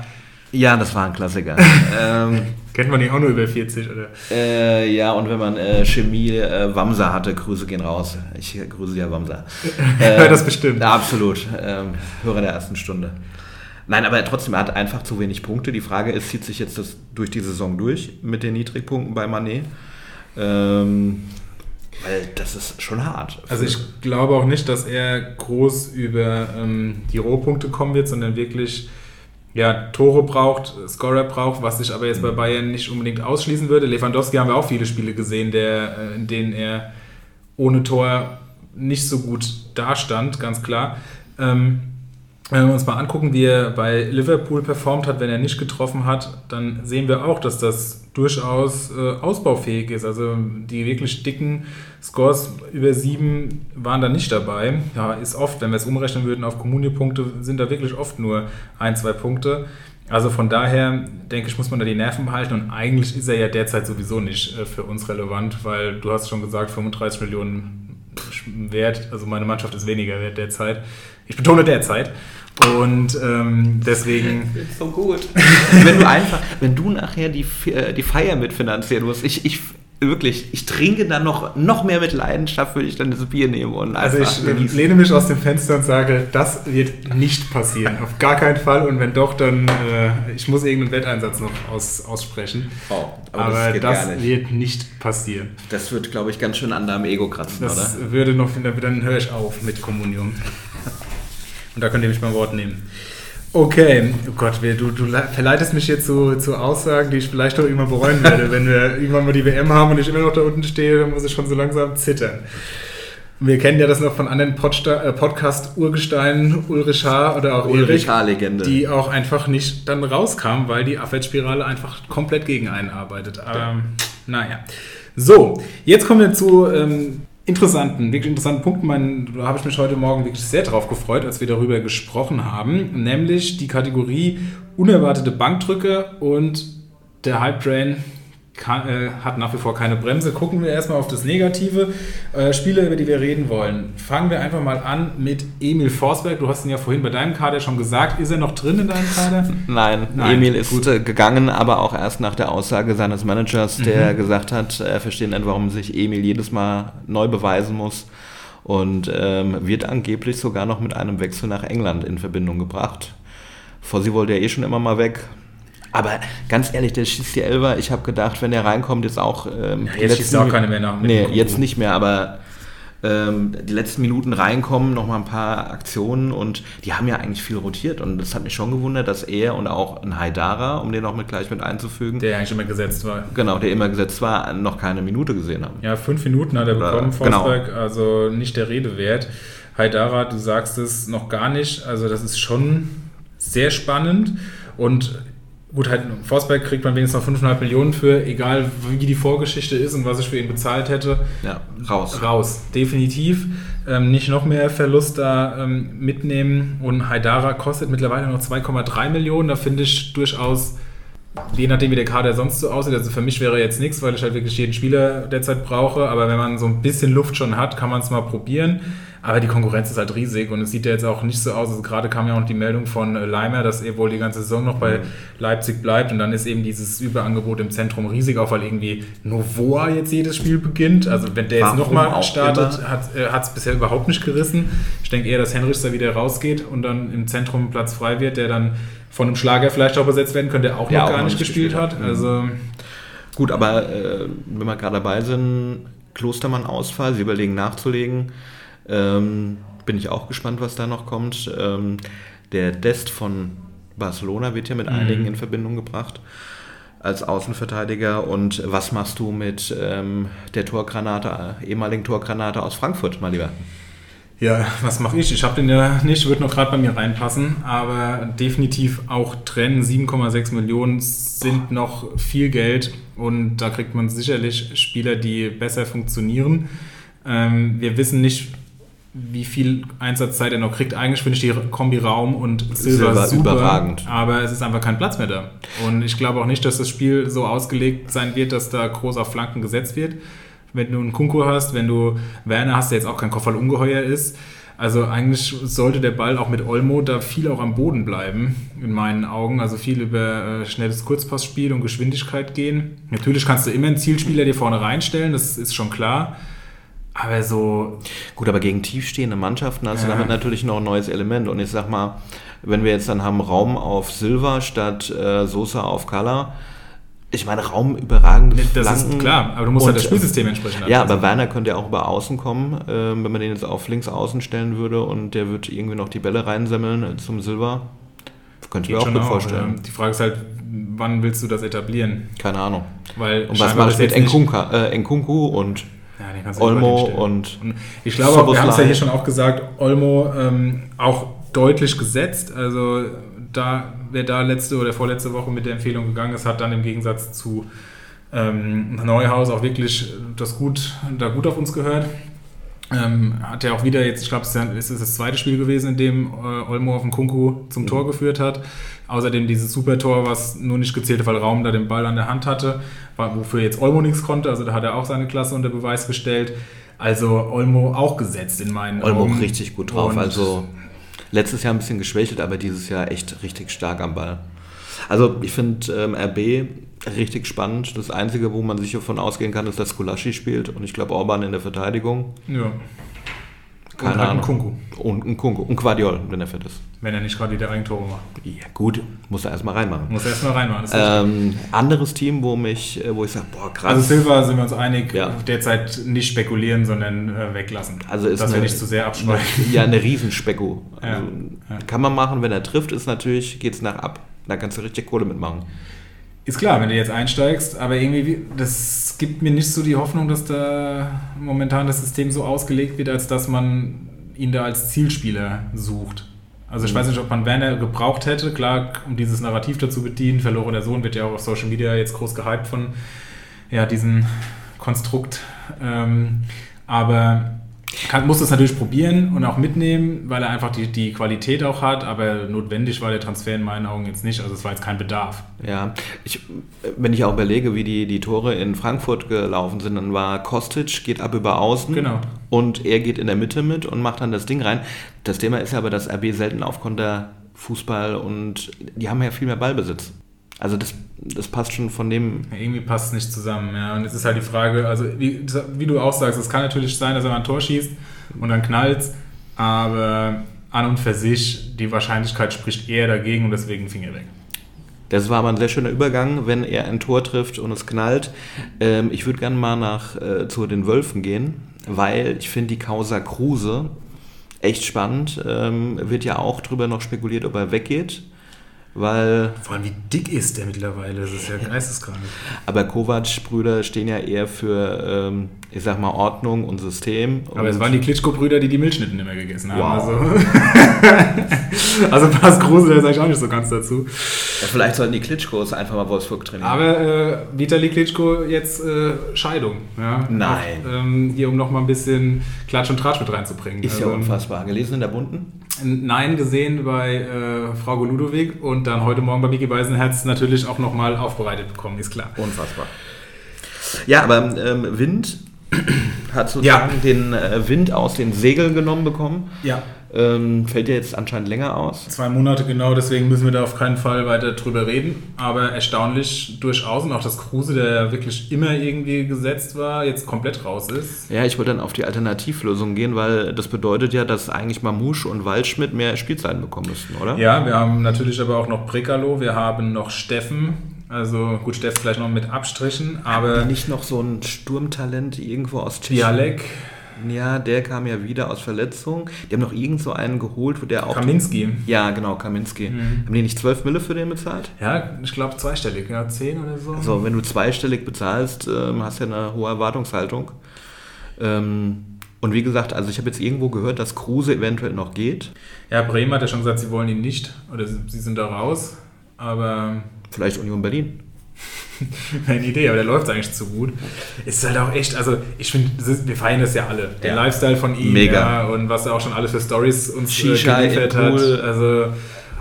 ja, das war ein Klassiker. ähm, Kennt man die auch nur über 40, oder? äh, ja, und wenn man äh, Chemie äh, Wamser hatte, Grüße gehen raus. Ich äh, grüße ja Wamser. Hört das bestimmt. Ja, absolut. Ähm, Hörer der ersten Stunde. Nein, aber trotzdem, er hat einfach zu wenig Punkte. Die Frage ist, zieht sich jetzt das durch die Saison durch mit den Niedrigpunkten bei Manet? Ähm, weil das ist schon hart. Also ich glaube auch nicht, dass er groß über ähm, die Rohpunkte kommen wird, sondern wirklich ja, Tore braucht, Scorer braucht, was sich aber jetzt bei Bayern nicht unbedingt ausschließen würde. Lewandowski haben wir auch viele Spiele gesehen, der, äh, in denen er ohne Tor nicht so gut dastand, ganz klar. Ähm, wenn wir uns mal angucken, wie er bei Liverpool performt hat, wenn er nicht getroffen hat, dann sehen wir auch, dass das durchaus äh, ausbaufähig ist. Also die wirklich dicken Scores über sieben waren da nicht dabei. Ja, ist oft, wenn wir es umrechnen würden auf Kommunio-Punkte, sind da wirklich oft nur ein, zwei Punkte. Also von daher, denke ich, muss man da die Nerven behalten und eigentlich ist er ja derzeit sowieso nicht äh, für uns relevant, weil du hast schon gesagt, 35 Millionen wert, also meine Mannschaft ist weniger wert derzeit. Ich betone derzeit. Und ähm, deswegen, so gut. wenn du einfach, wenn du nachher die, äh, die Feier mitfinanzieren musst, ich, ich wirklich, ich trinke dann noch, noch mehr mit Leidenschaft, würde ich dann das Bier nehmen und also ich äh, genießen. lehne mich aus dem Fenster und sage, das wird nicht passieren. Auf gar keinen Fall. Und wenn doch, dann, äh, ich muss irgendeinen Wetteinsatz noch aus, aussprechen. Oh, aber geht das, nicht. wird nicht passieren. Das wird, glaube ich, ganz schön an deinem Ego kratzen, Das oder? würde noch, dann höre ich auf mit Kommunion. Und da könnt ihr mich beim Wort nehmen. Okay, oh Gott, du, du le- verleitest mich jetzt zu, zu Aussagen, die ich vielleicht doch irgendwann bereuen werde. Wenn wir irgendwann mal die WM haben und ich immer noch da unten stehe, dann muss ich schon so langsam zittern. Wir kennen ja das noch von anderen äh, Podcast-Urgesteinen, Ulrich H. oder auch Ulrich Erik, H-Legende. die auch einfach nicht dann rauskamen, weil die Abwärtsspirale einfach komplett gegen einen arbeitet. Aber naja. So, jetzt kommen wir zu ähm, interessanten, wirklich interessanten Punkten. Mein, da habe ich mich heute Morgen wirklich sehr drauf gefreut, als wir darüber gesprochen haben, nämlich die Kategorie unerwartete Bankdrücke und der Hype Train kann, äh, hat nach wie vor keine Bremse. Gucken wir erstmal auf das Negative. Äh, Spiele, über die wir reden wollen. Fangen wir einfach mal an mit Emil Forsberg. Du hast ihn ja vorhin bei deinem Kader schon gesagt. Ist er noch drin in deinem Kader? Nein, Nein, Emil ist äh, gegangen, aber auch erst nach der Aussage seines Managers, der Mhm. gesagt hat, er versteht nicht, warum sich Emil jedes Mal neu beweisen muss und ähm, wird angeblich sogar noch mit einem Wechsel nach England in Verbindung gebracht. Fossi wollte ja eh schon immer mal weg. Aber ganz ehrlich, der schießt die Elfer. Ich habe gedacht, wenn der reinkommt, jetzt auch. Ähm, Ja, jetzt schießt letzten er auch keine mehr nach Nee, jetzt nicht mehr, aber ähm, die letzten Minuten reinkommen, nochmal ein paar Aktionen und die haben ja eigentlich viel rotiert. Und das hat mich schon gewundert, dass er und auch ein Haidara, um den noch mit gleich mit einzufügen, Der eigentlich immer gesetzt war. genau, der immer gesetzt war, noch keine Minute gesehen haben. Ja, fünf Minuten hat er Oder- bekommen, genau. Forsberg, also nicht der Rede wert. Haidara, du sagst es noch gar nicht, also das ist schon sehr spannend und gut, halt, Forsberg kriegt man wenigstens noch 5,5 Millionen für, egal wie die Vorgeschichte ist und was ich für ihn bezahlt hätte. Ja, raus. Raus, definitiv. Ähm, nicht noch mehr Verlust da ähm, mitnehmen. Und Haidara kostet mittlerweile noch 2,3 Millionen. Da finde ich durchaus, je nachdem wie der Kader sonst so aussieht, also für mich wäre jetzt nichts, weil ich halt wirklich jeden Spieler derzeit brauche. Aber wenn man so ein bisschen Luft schon hat, kann man es mal probieren. Aber die Konkurrenz ist halt riesig und es sieht ja jetzt auch nicht so aus. Also gerade kam ja auch die Meldung von äh, Leimer, dass er wohl die ganze Saison noch bei Leipzig bleibt und dann ist eben dieses Überangebot im Zentrum riesig, auch weil irgendwie Novoa jetzt jedes Spiel beginnt. Also wenn der jetzt Warum nochmal auch startet, immer? hat es bisher überhaupt nicht gerissen. Ich denke eher, dass Henrichs da wieder rausgeht und dann im Zentrum Platz frei wird, der dann von einem Schlager vielleicht auch besetzt werden könnte, der auch Der noch auch gar noch nicht gespielt gespielt hat. Mhm. Also Gut, aber äh, wenn wir gerade dabei sind, Klostermann-Ausfall, Sie überlegen nachzulegen. Ähm, bin ich auch gespannt, was da noch kommt. Ähm, der Dest von Barcelona wird ja mit einigen in Verbindung gebracht als Außenverteidiger. Und was machst du mit ähm, der Torgranate, äh, ehemaligen Torgranate aus Frankfurt, mal lieber? Ja, was mache ich? Ich habe den ja nicht, wird noch gerade bei mir reinpassen, aber definitiv auch trennen. 7,6 Millionen sind noch viel Geld und da kriegt man sicherlich Spieler, die besser funktionieren. Ähm, wir wissen nicht, wie viel Einsatzzeit er noch kriegt. Eigentlich finde ich die Kombi Raum und Silber, Silber super, überragend. aber es ist einfach kein Platz mehr da. Und ich glaube auch nicht, dass das Spiel so ausgelegt sein wird, dass da groß auf Flanken gesetzt wird. Wenn du einen Kunku hast, wenn du Werner hast, der jetzt auch kein Kofferl-Ungeheuer ist. Also eigentlich sollte der Ball auch mit Olmo da viel auch am Boden bleiben, in meinen Augen. Also viel über äh, schnelles Kurzpassspiel und Geschwindigkeit gehen. Natürlich kannst du immer einen Zielspieler dir vorne reinstellen, das ist schon klar. Aber so, Gut, aber gegen tiefstehende Mannschaften hast du Ja. damit natürlich noch ein neues Element. Und ich sag mal, wenn wir jetzt dann haben Raum auf Silva statt äh, Sosa auf Kala, ich meine, Raum überragende das Flanken. ist klar, aber du musst Und, halt das Spielsystem entsprechend Ja, anpassen. aber Werner könnte ja auch über Außen kommen, ähm, wenn man den jetzt auf links außen stellen würde und der wird irgendwie noch die Bälle reinsemmeln äh, zum Silva. Könnte ich mir auch gut auch, vorstellen. ja. Die Frage ist halt, wann willst du das etablieren? Keine Ahnung. Weil Und was mache ich mit Enkunka, äh, Enkunku und Ja, Olmo und Und ich glaube, auch, wir haben es ja hier schon auch gesagt, Olmo ähm, auch deutlich gesetzt. Also da, wer da letzte oder vorletzte Woche mit der Empfehlung gegangen ist, hat dann im Gegensatz zu ähm, Neuhaus auch wirklich das gut, da gut auf uns gehört. Ähm, hat ja auch wieder jetzt, ich glaube, es ist das zweite Spiel gewesen, in dem äh, Olmo auf den Kunku zum Tor geführt hat. Außerdem dieses Supertor, was nur nicht gezählt weil Raum da den Ball an der Hand hatte, war, wofür jetzt Olmo nichts konnte. Also da hat er auch seine Klasse unter Beweis gestellt. Also Olmo auch gesetzt in meinen Olmo Augen. richtig gut drauf. Und also letztes Jahr ein bisschen geschwächelt, aber dieses Jahr echt richtig stark am Ball. Also ich finde ähm, RB richtig spannend. Das Einzige, wo man sicher von ausgehen kann, ist, dass Skulaschi spielt und ich glaube Orban in der Verteidigung. ja. Keine und halt Ahnung. ein Kunku, Und ein Kunku. Und Quadiol, wenn er fit ist. wenn er nicht gerade wieder Eigentore macht. Ja gut, muss er erstmal reinmachen. Muss er erstmal reinmachen. Ähm, anderes Team, wo mich, äh, wo ich sage, boah, krass. Also Silva sind wir uns einig, Ja. derzeit nicht spekulieren, sondern äh, weglassen. Also ist Dass wir eine- nicht zu sehr abschweifen. ja, eine Riesenspecko. Also, Ja, ja. Kann man machen, wenn er trifft, ist natürlich, geht's nach ab. Da kannst du richtig Kohle mitmachen. Ist klar, wenn du jetzt einsteigst, aber irgendwie, das gibt mir nicht so die Hoffnung, dass da momentan das System so ausgelegt wird, als dass man ihn da als Zielspieler sucht. Also ich weiß nicht, ob man Werner gebraucht hätte, klar, um dieses Narrativ dazu bedienen. Verlorener Sohn wird ja auch auf Social Media jetzt groß gehypt von ja, diesem Konstrukt. Ähm, aber kann, muss das natürlich probieren und auch mitnehmen, weil er einfach die, die Qualität auch hat, aber notwendig war der Transfer in meinen Augen jetzt nicht. Also es war jetzt kein Bedarf. Ja, ich, wenn ich auch überlege, wie die, die Tore in Frankfurt gelaufen sind, dann war Kostic, geht ab über außen Genau. und er geht in der Mitte mit und macht dann das Ding rein. Das Thema ist ja aber, dass RB selten auf Konter Fußball und die haben ja viel mehr Ballbesitz. Also das, das passt schon von dem. Ja, irgendwie passt es nicht zusammen, ja. Und es ist halt die Frage, also wie, wie du auch sagst, es kann natürlich sein, dass er mal ein Tor schießt und dann knallt aber an und für sich, die Wahrscheinlichkeit spricht eher dagegen und deswegen Finger weg. Das war aber ein sehr schöner Übergang, wenn er ein Tor trifft und es knallt. Ähm, ich würde gerne mal nach, äh, zu den Wölfen gehen, weil ich finde die Causa Kruse echt spannend. Ähm, wird ja auch drüber noch spekuliert, ob er weggeht. Weil Vor allem, wie dick ist der mittlerweile? Das ist ja geisteskrank. aber Kovac-Brüder stehen ja eher für, ähm, ich sag mal, Ordnung und System. Aber es waren die Klitschko-Brüder, die die Milchschnitten immer gegessen haben. Wow. Also, also passt Kruse da eigentlich auch nicht so ganz dazu. ja, vielleicht sollten die Klitschkos einfach mal Wolfsburg trainieren. Aber äh, Vitali Klitschko jetzt äh, Scheidung. Ja? Nein. Auch, ähm, hier, um noch mal ein bisschen Klatsch und Tratsch mit reinzubringen. ist ja Also, unfassbar. Gelesen in der Bunten? Nein gesehen bei äh, Frau Ludowig und dann heute Morgen bei Micky Beisenherz natürlich auch nochmal aufbereitet bekommen, ist klar. Unfassbar. Ja, aber ähm, Wind hat sozusagen Ja. den äh, Wind aus den Segeln genommen bekommen. Ja. Ähm, fällt ja jetzt anscheinend länger aus. Zwei Monate genau, deswegen müssen wir da auf keinen Fall weiter drüber reden. Aber erstaunlich durchaus und auch, dass Kruse, der ja wirklich immer irgendwie gesetzt war, jetzt komplett raus ist. Ja, ich wollte dann auf die Alternativlösung gehen, weil das bedeutet ja, dass eigentlich Mamouche und Waldschmidt mehr Spielzeiten bekommen müssten, oder? Ja, wir haben natürlich aber auch noch Prekalo, wir haben noch Steffen. Also gut, Steffen vielleicht noch mit Abstrichen, aber Nicht noch so ein Sturmtalent irgendwo aus Tschechien? Bialek, Ja, der kam ja wieder aus Verletzung. Die haben noch irgend so einen geholt, wo der auch... Kaminski. Ja, genau, Kaminski. Mhm. Haben die nicht 12 Mille für den bezahlt? Ja, ich glaube zweistellig, ja, 10 oder so. Also, wenn du zweistellig bezahlst, ähm, hast du ja eine hohe Erwartungshaltung. Ähm, und wie gesagt, also ich habe jetzt irgendwo gehört, dass Kruse eventuell noch geht. Ja, Bremen hat ja schon gesagt, sie wollen ihn nicht oder sie sie sind da raus. Aber Vielleicht Union Berlin. keine Idee, aber der läuft eigentlich zu gut. Es ist halt auch echt, also ich finde, wir feiern das ja alle. Der Ja. Lifestyle von ihm Mega. Ja, und was er auch schon alles für Stories uns Shisha äh, geliefert im hat. Pool. Also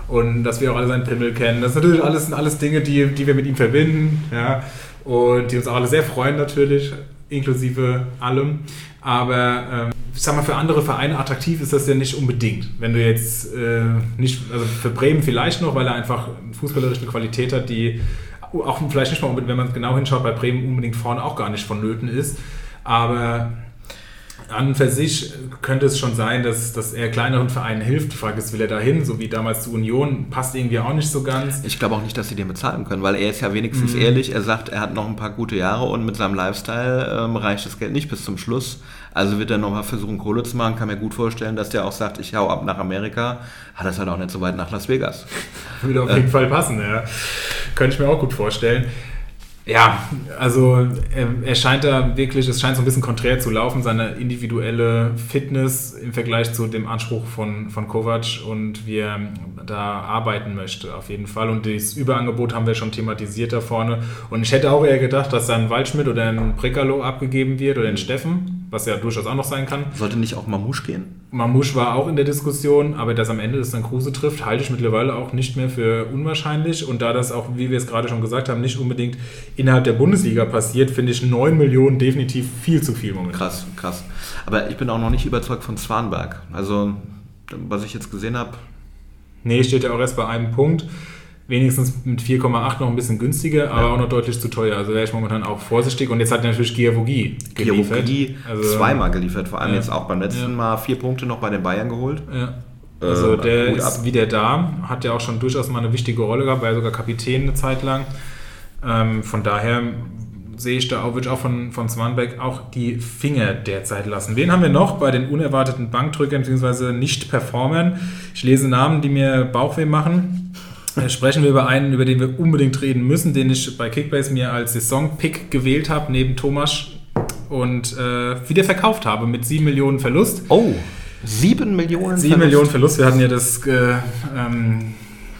und dass wir auch alle seinen Pimmel kennen. Das ist natürlich alles, sind alles Dinge, die, die wir mit ihm verbinden. Ja, und die uns auch alle sehr freuen natürlich, inklusive allem. Aber ähm, ich sag mal, für andere Vereine attraktiv ist das ja nicht unbedingt. Wenn du jetzt äh, nicht, also für Bremen vielleicht noch, weil er einfach fußballerische Qualität hat, die auch vielleicht nicht mal, wenn man genau hinschaut, bei Bremen unbedingt vorne auch gar nicht vonnöten ist. Aber an für sich könnte es schon sein, dass, dass er kleineren Vereinen hilft. Die Frage ist, will er dahin, so wie damals zu Union, passt irgendwie auch nicht so ganz. Ich glaube auch nicht, dass sie den bezahlen können, weil er ist ja wenigstens Mhm. ehrlich. Er sagt, er hat noch ein paar gute Jahre und mit seinem Lifestyle ähm, reicht das Geld nicht bis zum Schluss. Also wird er nochmal versuchen, Kohle zu machen. Kann mir gut vorstellen, dass der auch sagt, ich hau ab nach Amerika. Hat das halt auch nicht so weit nach Las Vegas. Würde auf jeden Fall passen, ja. Könnte ich mir auch gut vorstellen. Ja, also er, er scheint da wirklich, es scheint so ein bisschen konträr zu laufen, seine individuelle Fitness im Vergleich zu dem Anspruch von, von Kovac und wie er da arbeiten möchte, auf jeden Fall. Und das Überangebot haben wir schon thematisiert da vorne. Und ich hätte auch eher gedacht, dass dann Waldschmidt oder ein Prekalo abgegeben wird oder ein Steffen, was ja durchaus auch noch sein kann. Sollte nicht auch Mamouche gehen? Mamouche war auch in der Diskussion, aber dass am Ende das dann Kruse trifft, halte ich mittlerweile auch nicht mehr für unwahrscheinlich. Und da das auch, wie wir es gerade schon gesagt haben, nicht unbedingt innerhalb der Bundesliga passiert, finde ich 9 Millionen definitiv viel zu viel momentan. Krass, krass. Aber ich bin auch noch nicht überzeugt von Zwanberg. Also, was ich jetzt gesehen habe, Nee, steht ja auch erst bei einem Punkt. Wenigstens mit 4,8 noch ein bisschen günstiger, aber auch noch deutlich zu teuer. Also wäre ich momentan auch vorsichtig. Und jetzt hat natürlich Giavogi geliefert. Chirurgie Also- zweimal geliefert, vor allem Ja. jetzt auch beim letzten Ja. Mal vier Punkte noch bei den Bayern geholt. Ja. Also Äh, der ist ab. wieder da, hat ja auch schon durchaus mal eine wichtige Rolle gehabt, war ja sogar Kapitän eine Zeit lang. Ähm, von daher sehe ich da auch, würde ich auch von, von Swanbeck auch die Finger derzeit lassen. Wen haben wir noch bei den unerwarteten Bankdrückern bzw. Nicht-Performern? Ich lese Namen, die mir Bauchweh machen. Sprechen wir über einen, über den wir unbedingt reden müssen, den ich bei Kickbase mir als Saison-Pick gewählt habe, neben Thomas und äh, wieder verkauft habe mit 7 Millionen Verlust. Oh, sieben Millionen 7 Verlust. Millionen Verlust. Wir hatten ja das äh, ähm,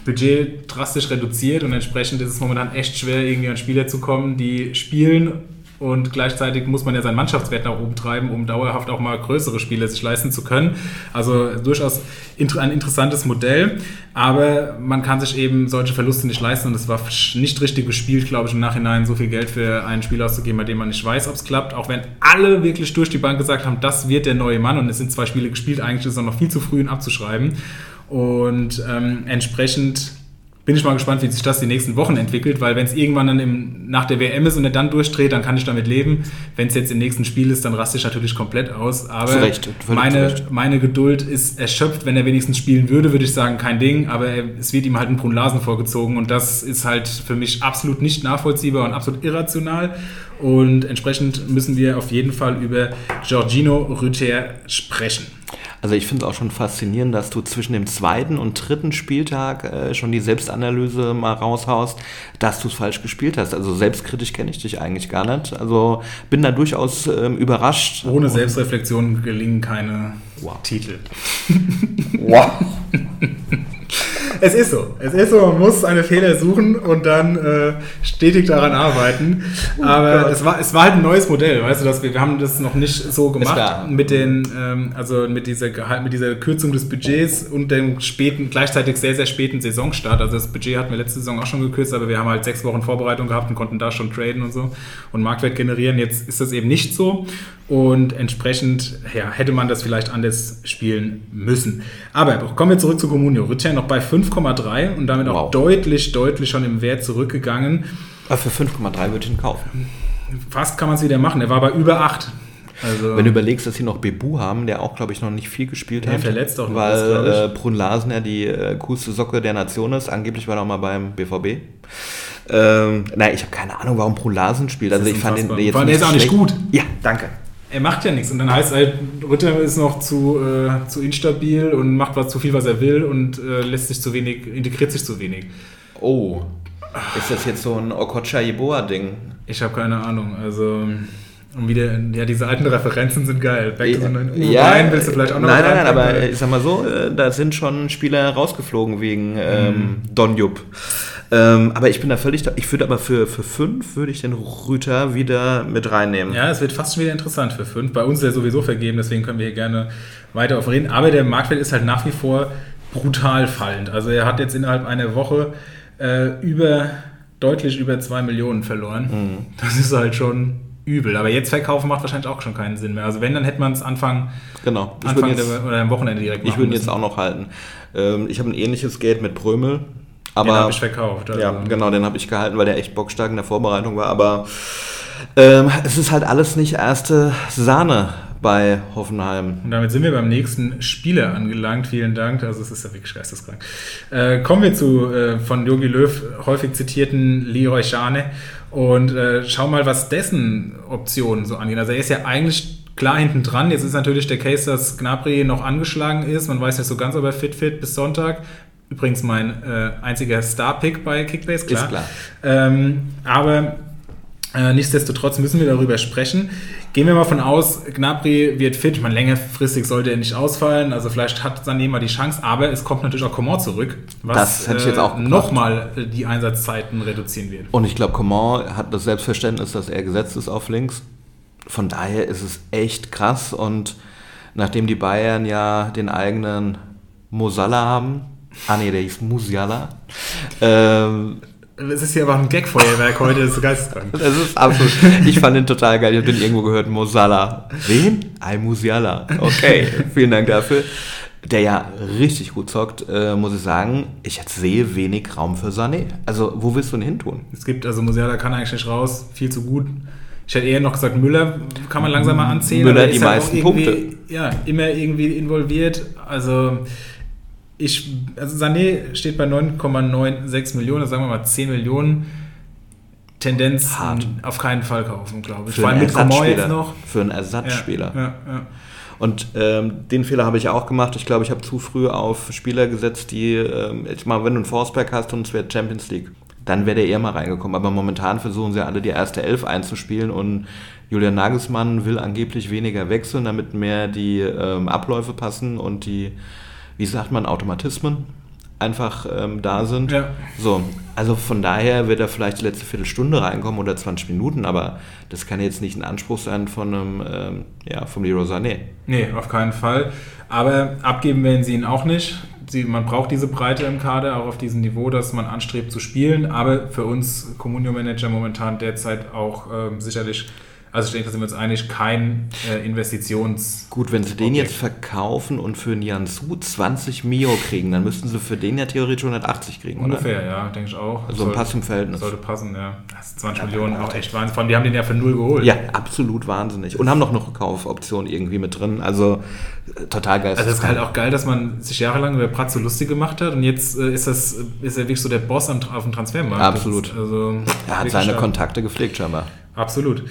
Budget drastisch reduziert und entsprechend ist es momentan echt schwer, irgendwie an Spieler zu kommen, die spielen. Und gleichzeitig muss man ja seinen Mannschaftswert nach oben treiben, um dauerhaft auch mal größere Spiele sich leisten zu können. Also durchaus ein interessantes Modell, aber man kann sich eben solche Verluste nicht leisten. Und es war nicht richtig gespielt, glaube ich, im Nachhinein so viel Geld für einen Spieler auszugeben, bei dem man nicht weiß, ob es klappt, auch wenn alle wirklich durch die Bank gesagt haben, das wird der neue Mann und es sind zwei Spiele gespielt, eigentlich ist es noch viel zu früh, ihn abzuschreiben und ähm, entsprechend bin ich mal gespannt, wie sich das die nächsten Wochen entwickelt, weil wenn es irgendwann dann im, nach der WM ist und er dann durchdreht, dann kann ich damit leben. Wenn es jetzt im nächsten Spiel ist, dann raste ich natürlich komplett aus. Aber Zu Recht, völlig meine, meine Geduld ist erschöpft. Wenn er wenigstens spielen würde, würde ich sagen, kein Ding. Aber er, es wird ihm halt ein Brunlasen vorgezogen und das ist halt für mich absolut nicht nachvollziehbar und absolut irrational. Und entsprechend müssen wir auf jeden Fall über Giorgino Rüther sprechen. Also ich finde es auch schon faszinierend, dass du zwischen dem zweiten und dritten Spieltag äh, schon die Selbstanalyse mal raushaust, dass du es falsch gespielt hast. Also selbstkritisch kenne ich dich eigentlich gar nicht. Also bin da durchaus ähm, überrascht. Ohne Selbstreflexion gelingen keine Titel. Wow. Es ist so. Es ist so, man muss seine Fehler suchen und dann äh, stetig daran arbeiten. Aber es war, es war halt ein neues Modell, weißt du, dass wir, wir haben das noch nicht so gemacht mit den, ähm, also mit dieser Gehalt, mit dieser Kürzung des Budgets und dem späten, gleichzeitig sehr, sehr späten Saisonstart. Also das Budget hatten wir letzte Saison auch schon gekürzt, aber wir haben halt sechs Wochen Vorbereitung gehabt und konnten da schon traden und so und Marktwert generieren. Jetzt ist das eben nicht so und entsprechend ja, hätte man das vielleicht anders spielen müssen. Aber kommen wir zurück zu Comunio. Rüther noch bei 5,3 und damit auch Wow. deutlich, deutlich schon im Wert zurückgegangen. Aber für 5,3 würde ich ihn kaufen. Fast kann man es wieder machen. Er war bei über 8. Also, Wenn du überlegst, dass sie noch Bebu haben, der auch, glaube ich, noch nicht viel gespielt Der hat. verletzt auch noch Weil ich. äh, Brun Larsen ja die äh, coolste Socke der Nation ist. Angeblich war er auch mal beim BVB. Ähm, nein, ich habe keine Ahnung, warum Brun Larsen spielt. Also ich fand unfassbar. jetzt Vor allem, der ist auch nicht schlecht. gut. Ja, danke. Er macht ja nichts. Und dann heißt halt, Rütter ist noch zu, äh, zu instabil und macht was zu viel, was er will und äh, lässt sich zu wenig, integriert sich zu wenig. Oh. Ist das jetzt so ein Okocha Yeboah-Ding? Ich habe keine Ahnung. Also. Und wieder, ja, diese alten Referenzen sind geil. Back to the Nine- Ja, Rein willst du vielleicht auch noch Nein, nein, nein, aber ich sag mal so, äh, da sind schon Spieler rausgeflogen wegen Mhm. ähm, Don Jupp. Ähm, aber ich bin da völlig, da, ich würde aber für, für fünf würde ich den Rüter wieder mit reinnehmen. Ja, es wird fast schon wieder interessant für fünf. Bei uns ist er sowieso vergeben, deswegen können wir hier gerne weiter auf reden. Aber der Marktwert ist halt nach wie vor brutal fallend. Also er hat jetzt innerhalb einer Woche äh, über deutlich über zwei Millionen verloren. Mhm. Das ist halt schon übel. Aber jetzt verkaufen macht wahrscheinlich auch schon keinen Sinn mehr. Also wenn, dann hätte man es Anfang, Genau. Ich Anfang jetzt, der, oder am Wochenende direkt ich machen würde ihn jetzt auch noch halten. Ähm, ich habe ein ähnliches Geld mit Brömel. Den Aber habe ich verkauft. Also. Ja, genau, den habe ich gehalten, weil der echt bockstark in der Vorbereitung war. Aber ähm, es ist halt alles nicht erste Sahne bei Hoffenheim. Und damit sind wir beim nächsten Spieler angelangt. Vielen Dank. Also es ist ja wirklich geisteskrank. Äh, kommen wir zu äh, von Jogi Löw häufig zitierten Leroy Schane und äh, schau mal, was dessen Optionen so angehen. Also er ist ja eigentlich klar hinten dran. Jetzt ist natürlich der Case, dass Gnabry noch angeschlagen ist. Man weiß nicht so ganz, ob er fit fit bis Sonntag. Übrigens mein äh, einziger Star-Pick bei Kickbase, klar. Ist klar. Ähm, aber äh, nichtsdestotrotz müssen wir darüber sprechen. Gehen wir mal von aus, Gnabry wird fit. Ich meine, längerfristig sollte er nicht ausfallen. Also vielleicht hat Sané mal die Chance. Aber es kommt natürlich auch Coman zurück, was Das hätte ich jetzt auch gebracht. nochmal äh, die Einsatzzeiten reduzieren wird. Und ich glaube, Coman hat das Selbstverständnis, dass er gesetzt ist auf links. Von daher ist es echt krass. Und nachdem die Bayern ja den eigenen Mosala haben, ah nee, der hieß Musiala, ähm, Es ist hier aber ein Gag-Feuerwerk heute, das ist geisteskrank. das ist absolut, ich fand den total geil. Ich habe den irgendwo gehört, Mosala. Wen? Ein Musiala. Okay, vielen Dank dafür. Der ja richtig gut zockt, äh, muss ich sagen, ich jetzt sehe wenig Raum für Sané. Also, wo willst du ihn hin tun? Es gibt, also Musiala kann eigentlich nicht raus, viel zu gut. Ich hätte eher noch gesagt, Müller kann man langsam mal anzählen. Müller aber die ist halt auch meisten irgendwie, Punkte. Ja, immer irgendwie involviert. Also ich, also Sané steht bei 9,96 Millionen, also sagen wir mal 10 Millionen. Tendenz Hart. auf keinen Fall kaufen, glaube ich. Für Vor allem einen mit Coman jetzt noch. Für einen Ja, Ersatzspieler. Ja, ja. Und ähm, den Fehler habe ich auch gemacht. Ich glaube, ich habe zu früh auf Spieler gesetzt, die, ähm, ich meine, wenn du einen Forsberg hast und es wäre Champions League, dann wäre der eher mal reingekommen. Aber momentan versuchen sie alle die erste Elf einzuspielen und Julian Nagelsmann will angeblich weniger wechseln, damit mehr die ähm, Abläufe passen und die, wie sagt man, Automatismen einfach ähm, da sind. Ja. So, also von daher wird er vielleicht die letzte Viertelstunde reinkommen oder 20 Minuten, aber das kann jetzt nicht ein Anspruch sein von einem, ähm, ja, vom Leroy Sané. Nee, auf keinen Fall. Aber abgeben werden sie ihn auch nicht. Sie, man braucht diese Breite im Kader, auch auf diesem Niveau, dass man anstrebt zu spielen. Aber für uns Communio-Manager momentan derzeit auch ähm, sicherlich Also ich denke, da sind wir uns einig, kein äh, Investitions... Gut, wenn sie den Objekt. jetzt verkaufen und für Nianzou 20 Mio kriegen, dann müssten sie für den ja theoretisch 180 kriegen, oder? Ungefähr, ja, denke ich auch. Also ein Pass im Verhältnis. Sollte passen, ja. Das ist 20 Millionen, auch echt Wahnsinn. Vor allem, die haben den ja für null geholt. Ja, absolut wahnsinnig. Und haben noch eine Kaufoption irgendwie mit drin. Also äh, total geil. Also es ist halt auch geil, dass man sich jahrelang über Pratz so lustig gemacht hat und jetzt äh, ist das ist er wirklich so der Boss am, auf dem Transfermarkt. Absolut. Ist, also, er hat seine. Kontakte gepflegt scheinbar. Absolut.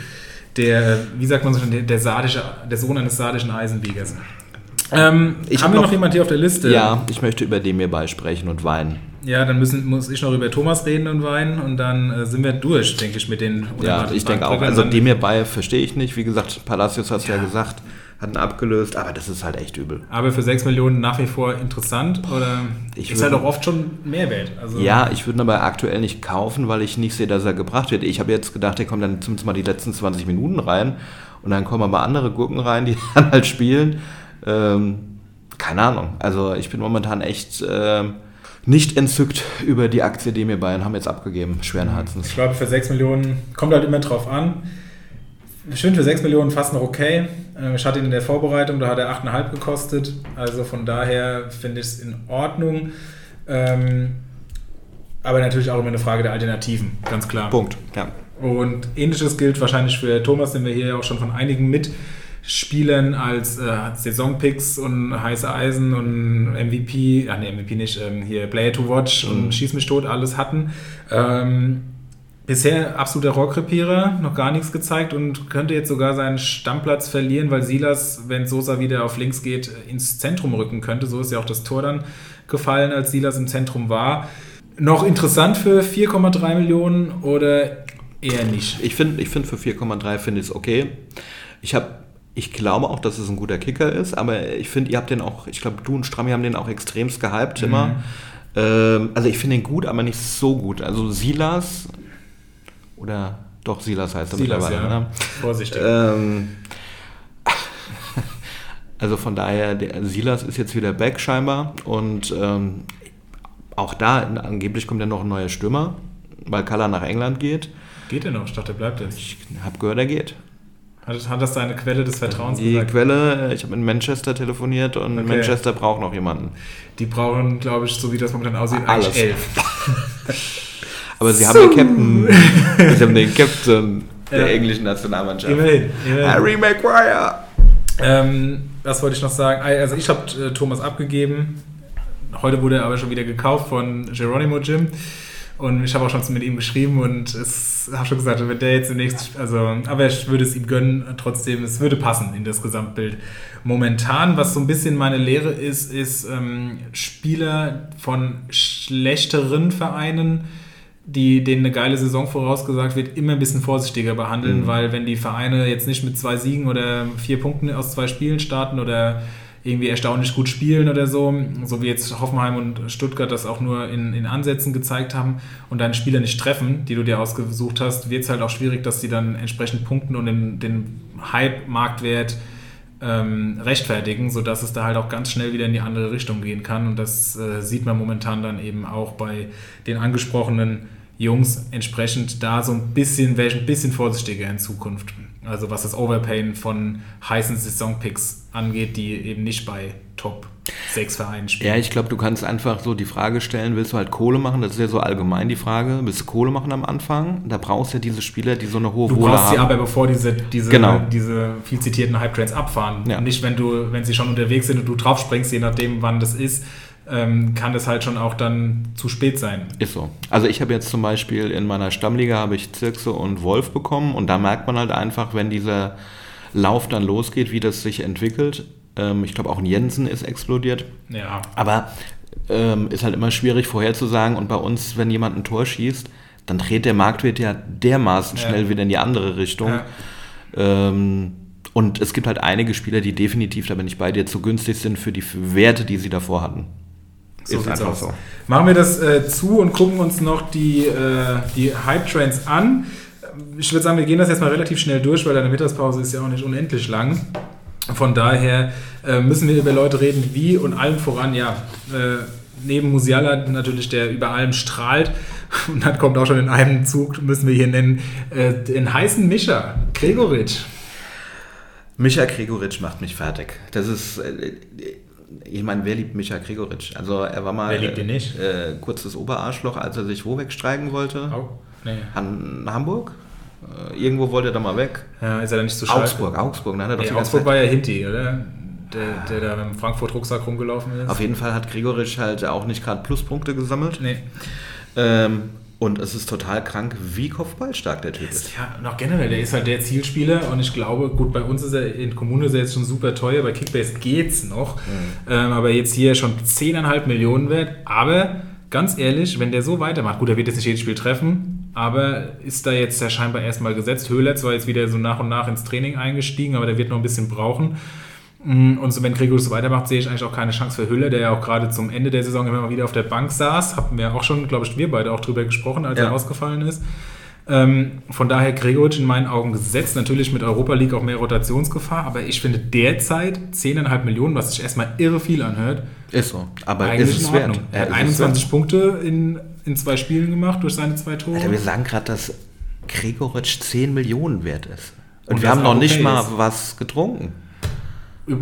Der, wie sagt man so schon, der, der, sardische, der Sohn eines sardischen Eisenbiegers. Ähm, Ich haben hab wir noch noch- jemand hier auf der Liste? Ja, ich möchte über den mir beisprechen und weinen. Ja, dann müssen, muss ich noch über Thomas reden und weinen und dann äh, sind wir durch, denke ich, mit den Ja, ich denke auch. Also dem mir bei verstehe ich nicht. Wie gesagt, Palacios hat es ja. Ja. gesagt, hat ihn abgelöst, aber das ist halt echt übel. Aber für 6 Millionen nach wie vor interessant oder Ich ist halt auch oft schon Mehrwert. Also, Ja, ich würde ihn aber aktuell nicht kaufen, weil ich nicht sehe, dass er gebracht wird. Ich habe jetzt gedacht, der kommt dann zumindest mal die letzten 20 Minuten rein und dann kommen aber andere Gurken rein, die dann halt spielen. Ähm, keine Ahnung. Also ich bin momentan echt ähm, nicht entzückt über die Aktie, die mir Bayern haben jetzt abgegeben, schweren Herzens. Ich glaube, für 6 Millionen kommt halt immer drauf an. Finde für 6 Millionen fast noch okay. Ähm, Ich hatte ihn in der Vorbereitung, da hat er 8,5 gekostet. Also von daher finde ich es in Ordnung. Ähm, aber natürlich auch immer eine Frage der Alternativen, ganz klar. Punkt. Ja. Und ähnliches gilt wahrscheinlich für Thomas, den wir hier ja auch schon von einigen Mitspielern als äh, Saisonpicks und heiße Eisen und MVP, ah ne, MVP nicht, ähm, hier Player to Watch und Schieß mich tot alles hatten. Ähm, bisher absoluter Rohrkrepierer, noch gar nichts gezeigt und könnte jetzt sogar seinen Stammplatz verlieren, weil Silas, wenn Sosa wieder auf links geht, ins Zentrum rücken könnte. So ist ja auch das Tor dann gefallen, als Silas im Zentrum war. Noch interessant für 4,3 Millionen oder eher nicht? Ich finde, ich find für 4,3 finde ich es okay. Ich habe, ich glaube auch, dass es ein guter Kicker ist, aber ich finde, ihr habt den auch, ich glaube, du und Strammi haben den auch extremst gehypt immer. Ähm, also ich finde den gut, aber nicht so gut. Also Silas oder doch Silas heißt er Silas, mittlerweile. ja. Ne? Vorsichtig. Ähm, also von daher, der Silas ist jetzt wieder back scheinbar und ähm, auch da, angeblich kommt ja noch ein neuer Stürmer, weil Kalla nach England geht. Geht er noch? Ich dachte, er bleibt jetzt. Ich habe gehört, er geht. Hat, hat das seine Quelle des Vertrauens Die gesagt? Quelle, ich habe in Manchester telefoniert und Okay. Manchester braucht noch jemanden. Die brauchen, glaube ich, so wie das momentan aussieht, Alles. elf. Aber sie haben den Captain, sie haben den Captain der Ja. englischen Nationalmannschaft. Immerhin. immerhin. Harry Maguire. Ähm, was wollte ich noch sagen? Also ich habe äh, Thomas abgegeben. Heute wurde er aber schon wieder gekauft von Geronimo Jim. Und ich habe auch schon mit ihm geschrieben und habe schon gesagt, wenn der jetzt demnächst, also, aber ich würde es ihm gönnen, trotzdem, es würde passen in das Gesamtbild. Momentan, was so ein bisschen meine Lehre ist, ist ähm, Spieler von schlechteren Vereinen, die denen eine geile Saison vorausgesagt wird, immer ein bisschen vorsichtiger behandeln, weil wenn die Vereine jetzt nicht mit zwei Siegen oder vier Punkten aus zwei Spielen starten oder irgendwie erstaunlich gut spielen oder so, so wie jetzt Hoffenheim und Stuttgart das auch nur in, in Ansätzen gezeigt haben und deine Spieler nicht treffen, die du dir ausgesucht hast, wird es halt auch schwierig, dass die dann entsprechend punkten und den, den Hype-Marktwert ähm, rechtfertigen, sodass es da halt auch ganz schnell wieder in die andere Richtung gehen kann. Und das äh, sieht man momentan dann eben auch bei den angesprochenen Jungs entsprechend da so ein bisschen, wäre ich ein bisschen vorsichtiger in Zukunft. Also was das Overpayen von heißen Saisonpicks angeht, die eben nicht bei Top 6 Vereinen spielen. Ja, ich glaube, du kannst einfach so die Frage stellen, willst du halt Kohle machen? Das ist ja so allgemein die Frage. Willst du Kohle machen am Anfang? Da brauchst du ja diese Spieler, die so eine hohe Du Wohle brauchst sie haben. aber, bevor diese, diese, Genau. diese viel zitierten Hype-Trains abfahren. Ja. Nicht, wenn du, wenn sie schon unterwegs sind und du draufspringst, je nachdem, wann das ist, ähm, kann das halt schon auch dann zu spät sein. Ist so. Also ich habe jetzt zum Beispiel in meiner Stammliga habe ich Zirkse und Wolf bekommen und da merkt man halt einfach, wenn dieser Lauf dann losgeht, wie das sich entwickelt. Ähm, ich glaube auch ein Jensen ist explodiert. Ja. Aber ähm, ist halt immer schwierig vorherzusagen und bei uns, wenn jemand ein Tor schießt, dann dreht der Marktwert ja dermaßen Ja. schnell wieder in die andere Richtung. Ja. Ähm, und es gibt halt einige Spieler, die definitiv, da bin ich bei dir, zu günstig sind für die Werte, die sie davor hatten. So Ist einfach aus. so. Machen wir das äh, zu und gucken uns noch die, äh, die Hype-Trains an. Ich würde sagen, wir gehen das jetzt mal relativ schnell durch, weil deine Mittagspause ist ja auch nicht unendlich lang. Von daher äh, müssen wir über Leute reden, wie und allen voran, ja, äh, neben Musiala natürlich, der über allem strahlt, Und dann kommt auch schon in einem Zug, müssen wir hier nennen, äh, den heißen Mischer, Gregoritsch. Micha Gregoritsch macht mich fertig. Das ist. Äh, ich meine, wer liebt Micha Gregoritsch? Also, er war mal. Wer liebt ihn nicht? Äh, kurzes Oberarschloch, als er sich wo wegstreiken wollte. Oh, nee. Han Hamburg? Äh, irgendwo wollte er da mal weg. Ja, ist er da nicht so schade? Augsburg, Augsburg. Dann hat er Nee, Augsburg Zeit- war ja Hinti, oder? Der, der da mit dem Frankfurt-Rucksack rumgelaufen ist. Auf jeden Fall hat Gregoritsch halt auch nicht gerade Pluspunkte gesammelt. Nee. Ähm, und es ist total krank, wie kopfballstark der Typ ist. Ja, noch generell, der ist halt der Zielspieler und ich glaube, gut, bei uns ist er in Kommune ist er jetzt schon super teuer, bei Kickbase geht's noch, ähm, aber jetzt hier schon 10,5 Millionen wert. Aber ganz ehrlich, wenn der so weitermacht, gut, er wird jetzt nicht jedes Spiel treffen, aber ist da jetzt ja scheinbar erstmal gesetzt. Höhler zwar jetzt wieder so nach und nach ins Training eingestiegen, aber der wird noch ein bisschen brauchen. Mm, Und so, wenn Gregor so weitermacht, sehe ich eigentlich auch keine Chance für Hülle, der ja auch gerade zum Ende der Saison immer mal wieder auf der Bank saß. Hatten wir auch schon, glaube ich, wir beide auch drüber gesprochen, als Ja. er ausgefallen ist. Ähm, von daher Gregoritsch in meinen Augen gesetzt. Natürlich mit Europa League auch mehr Rotationsgefahr, aber ich finde derzeit 10,5 Millionen, was sich erstmal irre viel anhört, Ist so. Aber eigentlich ist es wert. Er hat Ja, ist es 21 wert. Punkte in, in zwei Spielen gemacht durch seine zwei Tore. Alter, wir sagen gerade, dass Gregoritsch 10 Millionen wert ist. Und, Und wir haben noch auch nicht okay mal ist. was getrunken.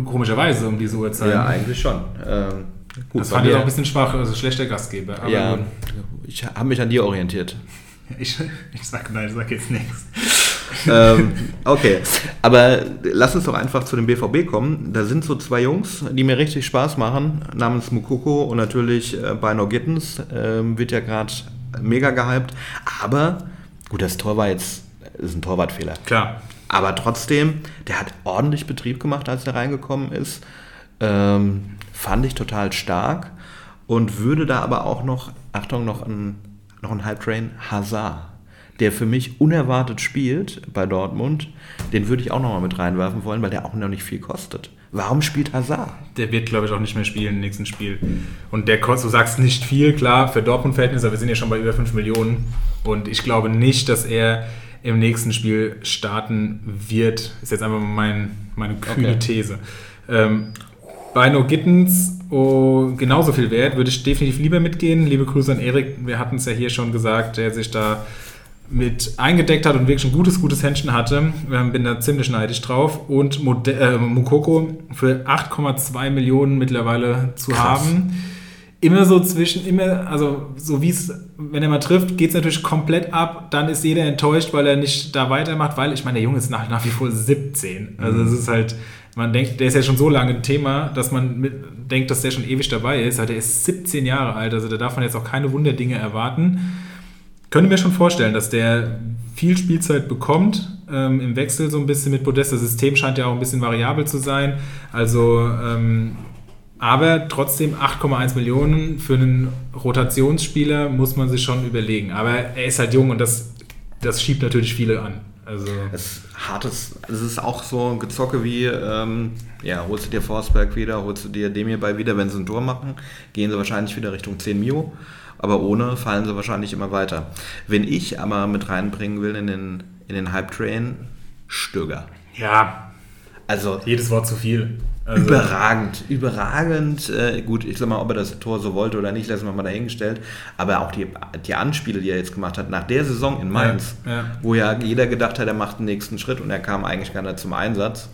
Komischerweise um diese Uhrzeit. eigentlich schon. Ähm, gut, das fand ich auch ein bisschen schwach, also schlechter Gastgeber. Aber Ja, ich habe mich an dir orientiert. Ich, ich sag nein, ich sag jetzt nichts. Ähm, okay, aber lass uns doch einfach zu dem BVB kommen. Da sind so zwei Jungs, die mir richtig Spaß machen, namens Mukoko und natürlich äh, Bino Gittens. Ähm, wird ja gerade mega gehypt. Aber, gut, das Tor war jetzt, ist ein Torwartfehler. Klar. Aber trotzdem, der hat ordentlich Betrieb gemacht, als er reingekommen ist. Ähm, fand ich total stark und würde da aber auch noch, Achtung, noch ein, noch ein Halbtrain Hazard, der für mich unerwartet spielt bei Dortmund. Den würde ich auch noch mal mit reinwerfen wollen, weil der auch noch nicht viel kostet. Warum spielt Hazard? Der wird, glaube ich, auch nicht mehr spielen im nächsten Spiel. Und der kostet, du sagst nicht viel, klar, für Dortmund-Verhältnisse, aber wir sind ja schon bei über 5 Millionen. Und ich glaube nicht, dass er im nächsten Spiel starten wird. Ist jetzt einfach mal mein, meine kühle Okay. These. Ähm, bei No Gittens oh, genauso viel wert, würde ich definitiv lieber mitgehen. Liebe Grüße an Erik, wir hatten es ja hier schon gesagt, der sich da mit eingedeckt hat und wirklich ein gutes, gutes Händchen hatte. Ähm, bin da ziemlich neidisch drauf. Und Mode äh, Mukoko für 8,2 Millionen mittlerweile zu Krass. haben. Immer so zwischen, immer, also so wie es, wenn er mal trifft, geht es natürlich komplett ab. Dann ist jeder enttäuscht, weil er nicht da weitermacht, weil ich meine, der Junge ist nach, nach wie vor 17. Also es ist halt, man denkt, der ist ja schon so lange ein Thema, dass man mit, denkt, dass der schon ewig dabei ist. Also der ist 17 Jahre alt, also da darf man jetzt auch keine Wunderdinge erwarten. Könnte mir schon vorstellen, dass der viel Spielzeit bekommt, ähm, im Wechsel so ein bisschen mit Podest. Das System scheint ja auch ein bisschen variabel zu sein. Also, ähm, aber trotzdem 8,1 Millionen für einen Rotationsspieler muss man sich schon überlegen. Aber er ist halt jung und das, das schiebt natürlich viele an. Also, Es ist hartes, es ist auch so ein Gezocke wie, ähm, ja, holst du dir Forsberg wieder, holst du dir Demir bei wieder, wenn sie ein Tor machen, gehen sie wahrscheinlich wieder Richtung 10 Mio, aber ohne fallen sie wahrscheinlich immer weiter. Wenn ich aber mit reinbringen will in den, in den Hype-Train, Stöger. ja, Also jedes Wort zu viel. Also, überragend, überragend. Äh, gut, ich sag mal, ob er das Tor so wollte oder nicht, lassen wir mal dahingestellt. Aber auch die, die Anspiele, die er jetzt gemacht hat, nach der Saison in Mainz, Ja, ja. wo ja jeder gedacht hat, er macht den nächsten Schritt und er kam eigentlich gar nicht zum Einsatz,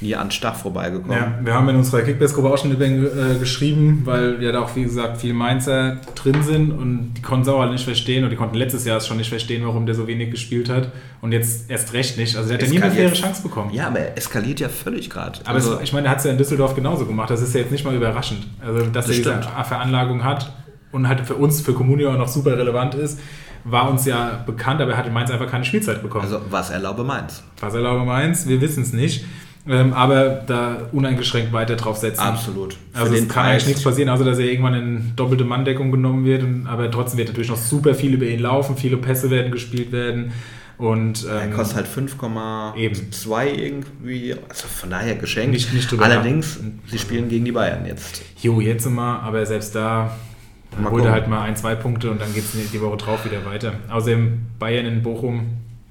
nie an Stach vorbeigekommen. Ja, wir haben in unserer Kickbase-Gruppe auch schon über ihn äh, geschrieben, weil ja da auch, wie gesagt, viele Mainzer drin sind und die konnten es auch alle nicht verstehen und die konnten letztes Jahr schon nicht verstehen, warum der so wenig gespielt hat und jetzt erst recht nicht. Also der hat ja nie eine faire Chance bekommen. Ja, aber er eskaliert ja völlig gerade. Aber es, ich meine, er hat es ja in Düsseldorf genauso gemacht. Das ist ja jetzt nicht mal überraschend. Also, dass Das er diese stimmt. Veranlagung hat und halt für uns, für Comunio auch noch super relevant ist, war uns ja bekannt, aber er hat in Mainz einfach keine Spielzeit bekommen. also was erlaube Mainz. Was erlaube Mainz, wir wissen es nicht. Ähm, aber da uneingeschränkt weiter drauf setzen. Absolut. Für Also es kann Preis. eigentlich nichts passieren, außer dass er irgendwann in doppelte Manndeckung genommen wird. Und, aber trotzdem wird natürlich noch super viel über ihn laufen, viele Pässe werden gespielt werden. Und Er ähm, kostet halt Eben. 5,2 irgendwie. Also von daher geschenkt. Nicht- nicht drüber Allerdings, sie spielen gegen die Bayern jetzt. jo, jetzt mal, aber selbst da holt er halt mal ein, zwei Punkte und dann geht es die Woche drauf wieder weiter. Außerdem Bayern in Bochum,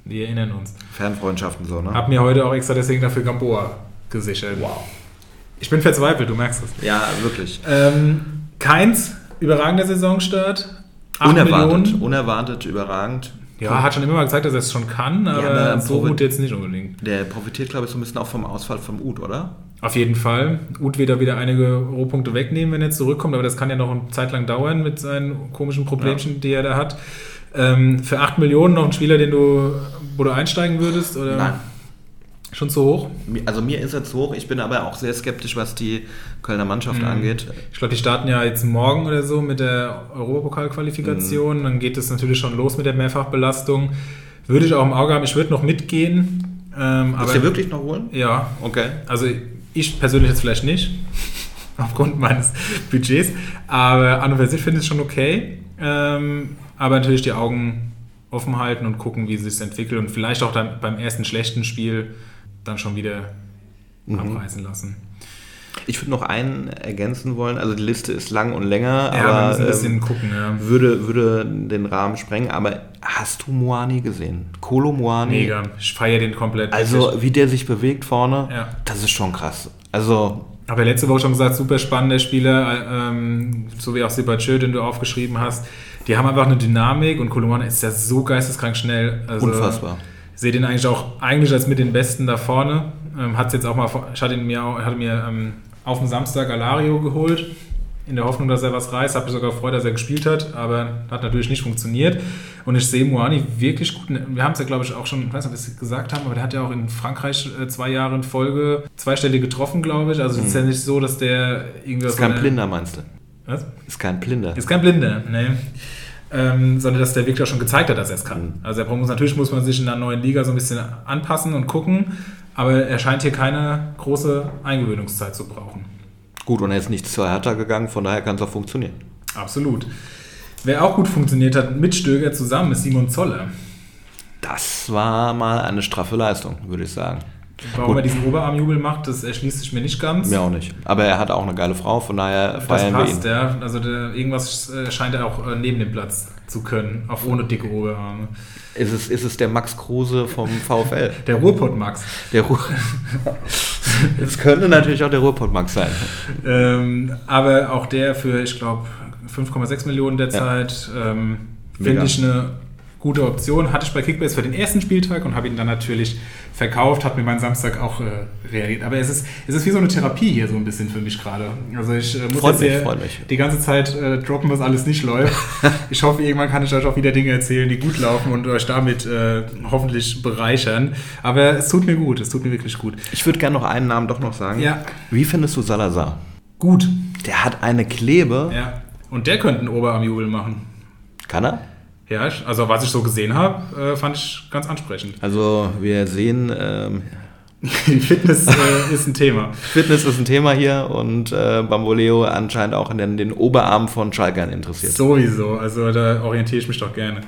wir erinnern uns. Fernfreundschaften so, ne? Hab mir heute auch extra deswegen dafür Gamboa gesichert. Wow. Ich bin verzweifelt, du merkst es. Ja, wirklich. Ähm, Keins, überragender Saisonstart. 8 Unerwartet, Millionen. unerwartet, überragend. Ja, hat schon immer mal gezeigt, dass er es schon kann, aber aber so Provi- gut jetzt nicht unbedingt. Der profitiert, glaube ich, so ein bisschen auch vom Ausfall vom Ud, oder? Auf jeden Fall. Uth wird da wieder einige Rohpunkte wegnehmen, wenn er zurückkommt, aber das kann ja noch eine Zeit lang dauern mit seinen komischen Problemchen, die er da hat. Ähm, für 8 Millionen noch ein Spieler, den du, wo du einsteigen würdest? Oder Nein. Schon zu hoch? Also mir ist er zu hoch. Ich bin aber auch sehr skeptisch, was die Kölner Mannschaft angeht. Ich glaube, die starten ja jetzt morgen oder so mit der Europapokalqualifikation. Dann geht es natürlich schon los mit der Mehrfachbelastung. Würde ich auch im Auge haben, ich würde noch mitgehen. Ähm, Willst du wirklich noch holen? Ja, Okay. Also ich persönlich jetzt vielleicht nicht, aufgrund meines Budgets, aber an und für sich finde ich es schon okay. Ähm, aber natürlich die Augen offen halten und gucken, wie es sich entwickelt und vielleicht auch dann beim ersten schlechten Spiel dann schon wieder abreißen lassen. Ich würde noch einen ergänzen wollen. Also die Liste ist lang und länger, Ja, aber ein bisschen ähm, gucken. Ja. würde, würde den Rahmen sprengen. Aber hast du Moani gesehen? Kolo Moani? Mega. Ich feiere den komplett. Also wirklich. wie der sich bewegt vorne, Ja. das ist schon krass. Also Habe ja letzte Woche schon gesagt, super spannender Spieler, ähm, so wie auch Sibachö, den du aufgeschrieben hast. Die haben einfach eine Dynamik und Koloman ist ja so geisteskrank schnell. Also, Unfassbar. Ich sehe den eigentlich auch eigentlich als mit den Besten da vorne. Ähm, hat jetzt auch mal, ich hatte ihn mir, hatte mir ähm, auf dem Samstag Alario geholt, in der Hoffnung, dass er was reißt. Habe mich sogar gefreut, dass er gespielt hat, aber hat natürlich nicht funktioniert. Und ich sehe Moani wirklich gut. Wir haben es ja, glaube ich, auch schon, ich weiß nicht, ob wir es gesagt haben, aber der hat ja auch in Frankreich äh, zwei Jahre in Folge zweistellig getroffen, glaube ich. Also es ist ja nicht so, dass der irgendwie ist kein Blinder, meinst du? Was? Ist kein Blinder. Ist kein Blinder, ne. Ähm, sondern dass der wirklich auch schon gezeigt hat, dass er es kann. Also er muss, natürlich muss man sich in einer neuen Liga so ein bisschen anpassen und gucken, aber er scheint hier keine große Eingewöhnungszeit zu brauchen. Gut, und er ist nicht zur Hertha gegangen, von daher kann es auch funktionieren. Absolut. Wer auch gut funktioniert hat mit Stöger zusammen, ist Simon Zoller. Das war mal eine straffe Leistung, würde ich sagen. Warum Gut. er diesen Oberarmjubel macht, das erschließt sich mir nicht ganz. Mir auch nicht. Aber er hat auch eine geile Frau, von daher das feiern wir ihn. passt, ja. Also der, irgendwas äh, scheint er auch äh, neben dem Platz zu können, auch ohne dicke Oberarme. Ist es, ist es der Max Kruse vom VfL? Der Ruhrpott-Max. Der Ruhr Es könnte natürlich auch der Ruhrpott Max sein. Ähm, aber auch der für, ich glaube, 5,6 Millionen derzeit, ähm, Mega. finde ich eine gute Option. Hatte ich bei Kickbase für den ersten Spieltag und habe ihn dann natürlich verkauft, hat mir meinen Samstag auch äh, reagiert. Aber es ist, es ist wie so eine Therapie hier so ein bisschen für mich gerade. Also ich äh, muss Freut jetzt mich, die ganze Zeit äh, droppen, was alles nicht läuft. ich hoffe, irgendwann kann ich euch auch wieder Dinge erzählen, die gut laufen und euch damit äh, hoffentlich bereichern. Aber es tut mir gut, es tut mir wirklich gut. Ich würde gerne noch einen Namen doch noch sagen. Ja. Wie findest du Salazar? Gut. Der hat eine Klebe. Ja. Und der könnte einen Oberarmjubel machen. Kann er? Ja, also was ich so gesehen habe, äh, fand ich ganz ansprechend. Also wir sehen, ähm, Fitness äh, ist ein Thema. Fitness ist ein Thema hier und äh, Bamboleo anscheinend auch in den, den Oberarm von Schalkern interessiert. Sowieso, also da orientiere ich mich doch gerne.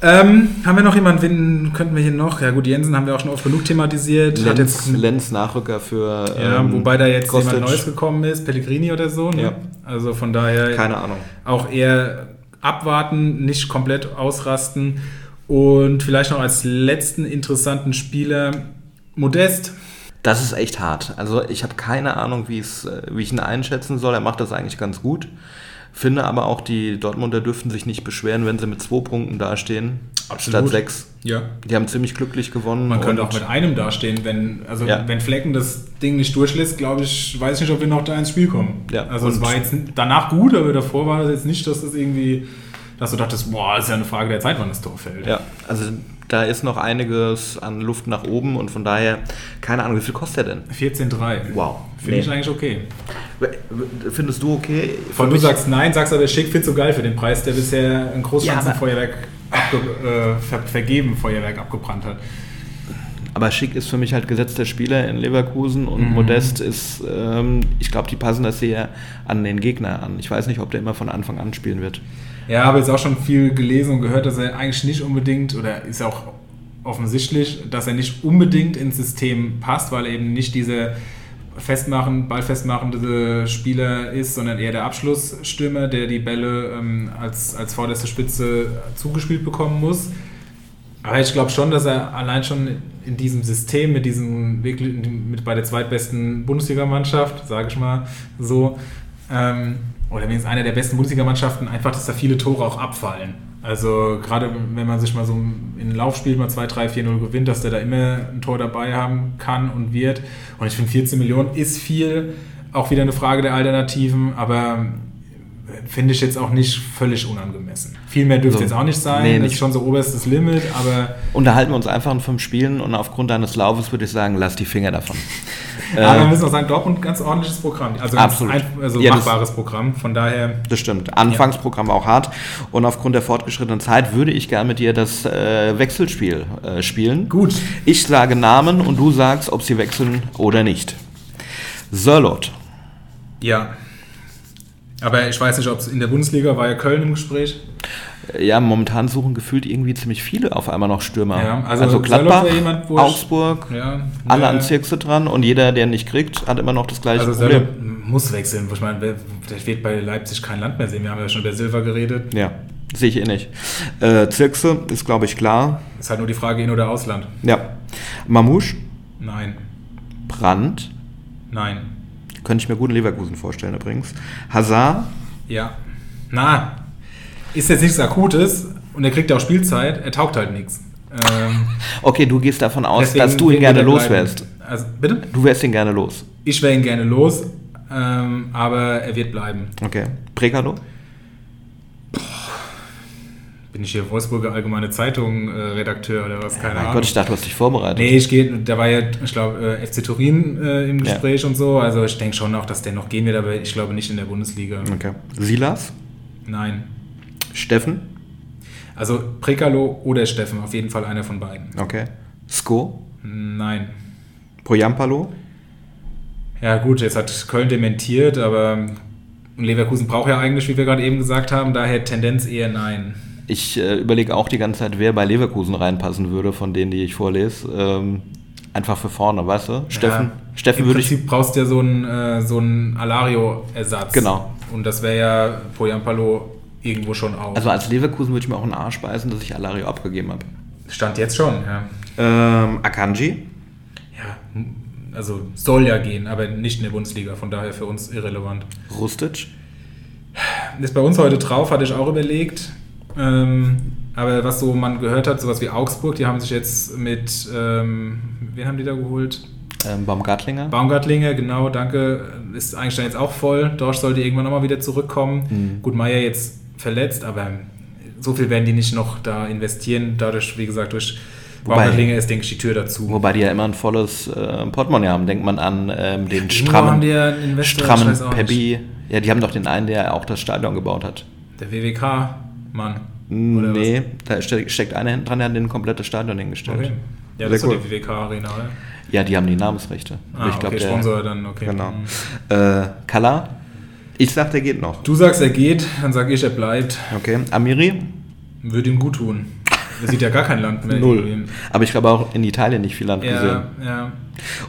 Ähm, haben wir noch jemanden, wen könnten wir hier noch? Ja gut, Jensen haben wir auch schon oft genug thematisiert. Hat Lenz, jetzt, Lenz Nachrücker für ja, ähm, wobei da jetzt Kostic. jemand Neues gekommen ist, Pellegrini oder so. Ne? Ja. Also von daher Keine Ahnung. auch eher abwarten, nicht komplett ausrasten. Und vielleicht noch als letzten interessanten Spieler Modest. Das ist echt hart. Also ich habe keine Ahnung, wie äh, ich ihn einschätzen soll. Er macht das eigentlich ganz gut. Finde aber auch, die Dortmunder dürften sich nicht beschweren, wenn sie mit zwei Punkten dastehen, statt sechs. Ja. Die haben ziemlich glücklich gewonnen. Man könnte auch mit einem dastehen, wenn, also Ja. wenn Flecken das Ding nicht durchlässt, glaube ich, weiß ich nicht, ob wir noch da ins Spiel kommen. Ja, Also es war jetzt danach gut, aber davor war das jetzt nicht, dass das irgendwie, dass du dachtest, boah, ist ja eine Frage der Zeit, wann das Tor fällt. Ja, also da ist noch einiges an Luft nach oben und von daher, keine Ahnung, wie viel kostet er denn? 14-3. Wow. Finde Nee. ich eigentlich okay. Findest du okay? Von du sagst nein, sagst aber schick, findest du geil für den Preis, der bisher ein Großschanzenfeuerwerk abge, äh, ver vergeben Feuerwerk abgebrannt hat. Aber Schick ist für mich halt gesetzter Spieler in Leverkusen und Mhm. Modest ist, ähm, ich glaube, die passen das sehr an den Gegner an. Ich weiß nicht, ob der immer von Anfang an spielen wird. Ja, habe jetzt auch schon viel gelesen und gehört, dass er eigentlich nicht unbedingt, oder ist auch offensichtlich, dass er nicht unbedingt ins System passt, weil er eben nicht dieser festmachen, ballfestmachende Spieler ist, sondern eher der Abschlussstürmer, der die Bälle ähm, als, als vorderste Spitze zugespielt bekommen muss. Aber ich glaube schon, dass er allein schon in diesem System, mit diesem mit bei der zweitbesten Bundesligamannschaft, sage ich mal so, ähm, oder wenigstens einer der besten Bundesligamannschaften, einfach, dass da viele Tore auch abfallen. Also gerade wenn man sich mal so in den Lauf spielt, mal 2, 3, 4, 0 gewinnt, dass der da immer ein Tor dabei haben kann und wird. Und ich finde 14 Millionen ist viel, auch wieder eine Frage der Alternativen, aber finde ich jetzt auch nicht völlig unangemessen. Viel mehr dürfte So. jetzt auch nicht sein, Nee, das nicht. ist schon so oberstes Limit, aber Unterhalten wir uns einfach in fünf Spielen und aufgrund deines Laufes würde ich sagen, lass die Finger davon. Aber wir müssen auch sagen, Dortmund ein ganz ordentliches Programm. Also Absolut. Ein, also Ja, machbares Programm. Von daher, Das stimmt. Anfangsprogramm auch hart. Und aufgrund der fortgeschrittenen Zeit würde ich gerne mit dir das äh, Wechselspiel äh, spielen. Gut. Ich sage Namen und du sagst, ob sie wechseln oder nicht. Sörlot. ja. Aber ich weiß nicht, ob es in der Bundesliga war ja Köln im Gespräch. Ja, momentan suchen gefühlt irgendwie ziemlich viele auf einmal noch Stürmer. Ja, also also, Gladbach, jemand, Augsburg, Ja, alle ja. an Zirkse dran und jeder, der nicht kriegt, hat immer noch das gleiche Also Problem. Muss wechseln. Ich meine, der wird bei Leipzig kein Land mehr sehen. Wir haben ja schon über Silva geredet. Ja, sehe ich eh nicht. Äh, Zirkse ist, glaube ich, klar. Ist halt nur die Frage in- oder Ausland. Ja. Mamouche, Nein. Brandt, Nein. könnte ich mir gut in Leverkusen vorstellen übrigens. Hazard, Ja. Na, ist jetzt nichts Akutes und er kriegt ja auch Spielzeit. Er taugt halt nichts. Ähm, okay, du gehst davon aus, dass du ihn gerne er los wärst. Also, bitte? Du wärst ihn gerne los. Ich wäre ihn gerne los, ähm, aber er wird bleiben. Okay. Prekalo? Bin ich hier Wolfsburger Allgemeine Zeitung äh, Redakteur oder was? Keine Mein Ahnung. Gott, ich dachte, du hast dich vorbereitet. Nee, ich gehe, da war ja, ich glaube, äh, FC Turin äh, im Gespräch und so. Also ich denke schon auch, dass der noch gehen wird, aber ich glaube nicht in der Bundesliga. Okay. Silas? Nein. Steffen? Also Prekalo oder Steffen, auf jeden Fall einer von beiden. Okay. Sko? Nein. Poyampalo? Ja gut, jetzt hat Köln dementiert, aber Leverkusen braucht ja eigentlich, wie wir gerade eben gesagt haben, daher Tendenz eher nein. Ich äh, überlege auch die ganze Zeit, wer bei Leverkusen reinpassen würde, von denen, die ich vorlese. Ähm, einfach für vorne, weißt du? Steffen, Ja, Steffen Im würde ich. Prinzip brauchst du ja so einen, äh, so einen Alario-Ersatz. Genau. Und das wäre ja Poyampalo irgendwo schon auch. Also als Leverkusen würde ich mir auch einen Arsch beißen, dass ich Alario abgegeben habe. Stand jetzt schon, ja. Ähm, Akanji? Ja, also soll ja gehen, aber nicht in der Bundesliga, von daher für uns irrelevant. Rustic? Ist bei uns heute drauf, hatte ich auch überlegt. Ähm, aber was so man gehört hat, sowas wie Augsburg, die haben sich jetzt mit, ähm, wen haben die da geholt? Ähm, Baumgartlinger? Baumgartlinger, genau, danke. Ist eigentlich dann jetzt auch voll. Dorsch sollte irgendwann nochmal wieder zurückkommen. Mhm. Gut, Meier jetzt verletzt, aber so viel werden die nicht noch da investieren. Dadurch, wie gesagt, durch Baumgartlinger ist, denke ich, die Tür dazu. Wobei die ja immer ein volles äh, Portemonnaie haben. Denkt man an ähm, den strammen, Investor, strammen Pebi. Ja, die haben doch den einen, der auch das Stadion gebaut hat. Der WWK-Mann. nee, da ste- steckt einer hinten dran, der hat den komplettes Stadion hingestellt. Okay. Ja, das ist die WWK-Arena, oder? Ja, die haben die Namensrechte. Ah, ich glaub, okay, der- Sponsor dann, okay. Genau. Mhm. Äh, Kala? Ich sag, der geht noch. Du sagst, er geht, dann sag ich, er bleibt. Okay. Amiri? Würde ihm gut tun. Er sieht ja gar kein Land mehr. Null. irgendwie. Aber ich glaube auch in Italien nicht viel Land gesehen. Ja, ja.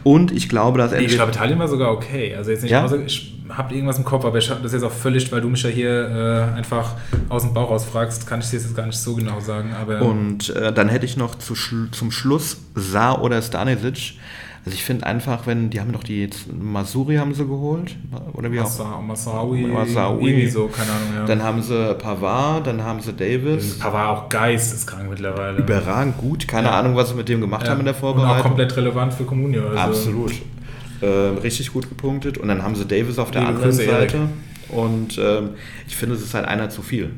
Und ich glaube, dass Nee, ich glaube, Italien war sogar okay. Also jetzt nicht, Ja? außer, ich habe irgendwas im Kopf, aber ich hab das jetzt auch völlig, weil du mich ja hier äh, einfach aus dem Bauch raus fragst, kann ich dir jetzt gar nicht so genau sagen. Aber Und äh, dann hätte ich noch zu schl zum Schluss Saar oder Stanisic. Also ich finde einfach, wenn, die haben doch die jetzt, Masuri haben sie geholt, oder wie auch. Massa- Massaoui, Massaoui. irgendwie so, keine Ahnung. Ja. Dann haben sie Pavard, dann haben sie Davis. Pavard auch geisteskrank mittlerweile. Überragend gut, keine Ja. Ahnung, was sie mit dem gemacht Ja. haben in der Und auch Vorbereitung. komplett relevant für Comunio. Also Absolut. Ähm, richtig gut gepunktet. Und dann haben sie Davis auf der Liebe anderen. Seite. Und ähm, ich finde, es ist halt einer zu viel.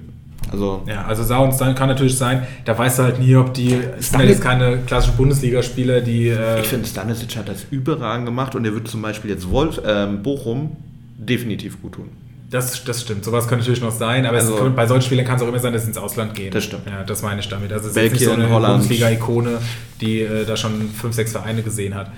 Also, Ja, also Sau und Stein kann natürlich sein, da weißt du halt nie, ob die, Stanley- ja jetzt keine klassischen Bundesligaspieler, die, äh, ich finde, Stanisic hat das überragend gemacht und er wird zum Beispiel jetzt Wolf, ähm, Bochum definitiv gut tun. das, das stimmt, sowas kann natürlich noch sein, aber Also- kann, bei solchen Spielern kann es auch immer sein, dass sie ins Ausland gehen. Das stimmt. Ja, das meine ich damit. Also es ist nicht so eine. Bundesliga-Ikone, die äh, da schon fünf, sechs Vereine gesehen hat.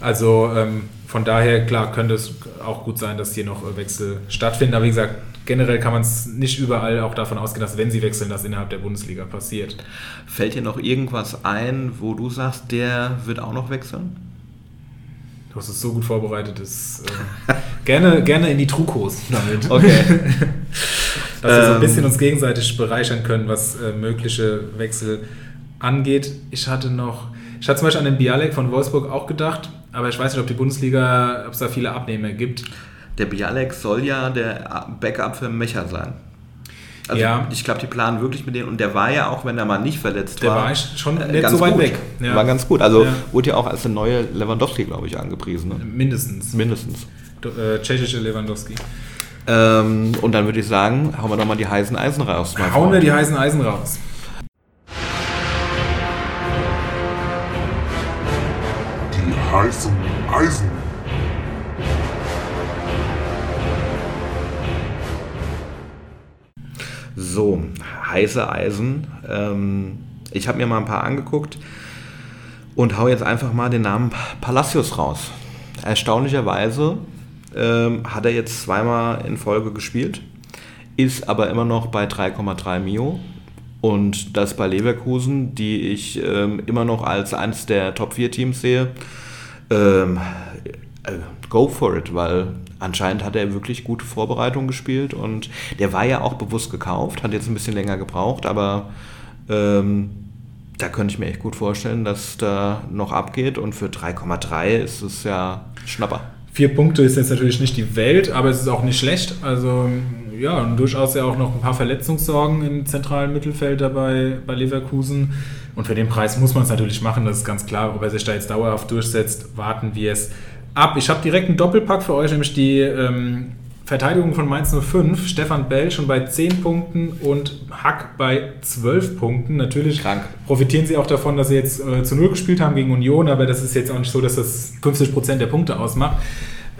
Also ähm, von daher, klar, könnte es auch gut sein, dass hier noch äh, Wechsel stattfinden, aber wie gesagt, generell kann man es nicht überall auch davon ausgehen, dass wenn sie wechseln, das innerhalb der Bundesliga passiert. Fällt dir noch irgendwas ein, wo du sagst, der wird auch noch wechseln? Du hast es so gut vorbereitet, dass, äh, gerne, gerne in die Trukos damit. Okay. Dass wir so ein Ähm. bisschen uns gegenseitig bereichern können, was äh, mögliche Wechsel angeht. Ich hatte noch, ich hatte zum Beispiel an den Bialek von Wolfsburg auch gedacht, aber ich weiß nicht, ob die Bundesliga, ob es da viele Abnehmer gibt. Der Bialek soll ja der Backup für Mecha sein. Also Ja. ich glaube, die planen wirklich mit denen und der war ja auch, wenn er mal nicht verletzt Der war, war schon äh, nicht ganz so weit gut. weg. Ja. War ganz gut. Also Ja. wurde ja auch als der neue Lewandowski, glaube ich, angepriesen. Ne? Mindestens. Mindestens. Do- Äh, tschechische Lewandowski. Ähm, und dann würde ich sagen, hauen wir doch mal die heißen Eisen raus. Hauen wir Freund. die heißen Eisen raus. Die heißen Eisen. So, heiße Eisen. Ähm, ich habe mir mal ein paar angeguckt und hau jetzt einfach mal den Namen Palacios raus. Erstaunlicherweise ähm, hat er jetzt zweimal in Folge gespielt, ist aber immer noch bei 3,3 Mio. Und das bei Leverkusen, die ich ähm, immer noch als eines der Top 4 Teams sehe. Ähm, äh, go for it, weil anscheinend hat er wirklich gute Vorbereitung gespielt und der war ja auch bewusst gekauft, hat jetzt ein bisschen länger gebraucht, aber ähm, da könnte ich mir echt gut vorstellen, dass da noch abgeht und für 3,3 ist es ja Schnapper. Vier Punkte ist jetzt natürlich nicht die Welt, aber es ist auch nicht schlecht. Also ja, und durchaus ja auch noch ein paar Verletzungssorgen im zentralen Mittelfeld dabei bei Leverkusen. Und für den Preis muss man es natürlich machen, das ist ganz klar. Ob er sich da jetzt dauerhaft durchsetzt, warten wir es ab. Ich habe direkt einen Doppelpack für euch, nämlich die ähm, Verteidigung von Mainz 05. Stefan Bell schon bei 10 Punkten und Hack bei 12 Punkten. Natürlich Krank. profitieren sie auch davon, dass sie jetzt äh, zu Null gespielt haben gegen Union, aber das ist jetzt auch nicht so, dass das 50% der Punkte ausmacht.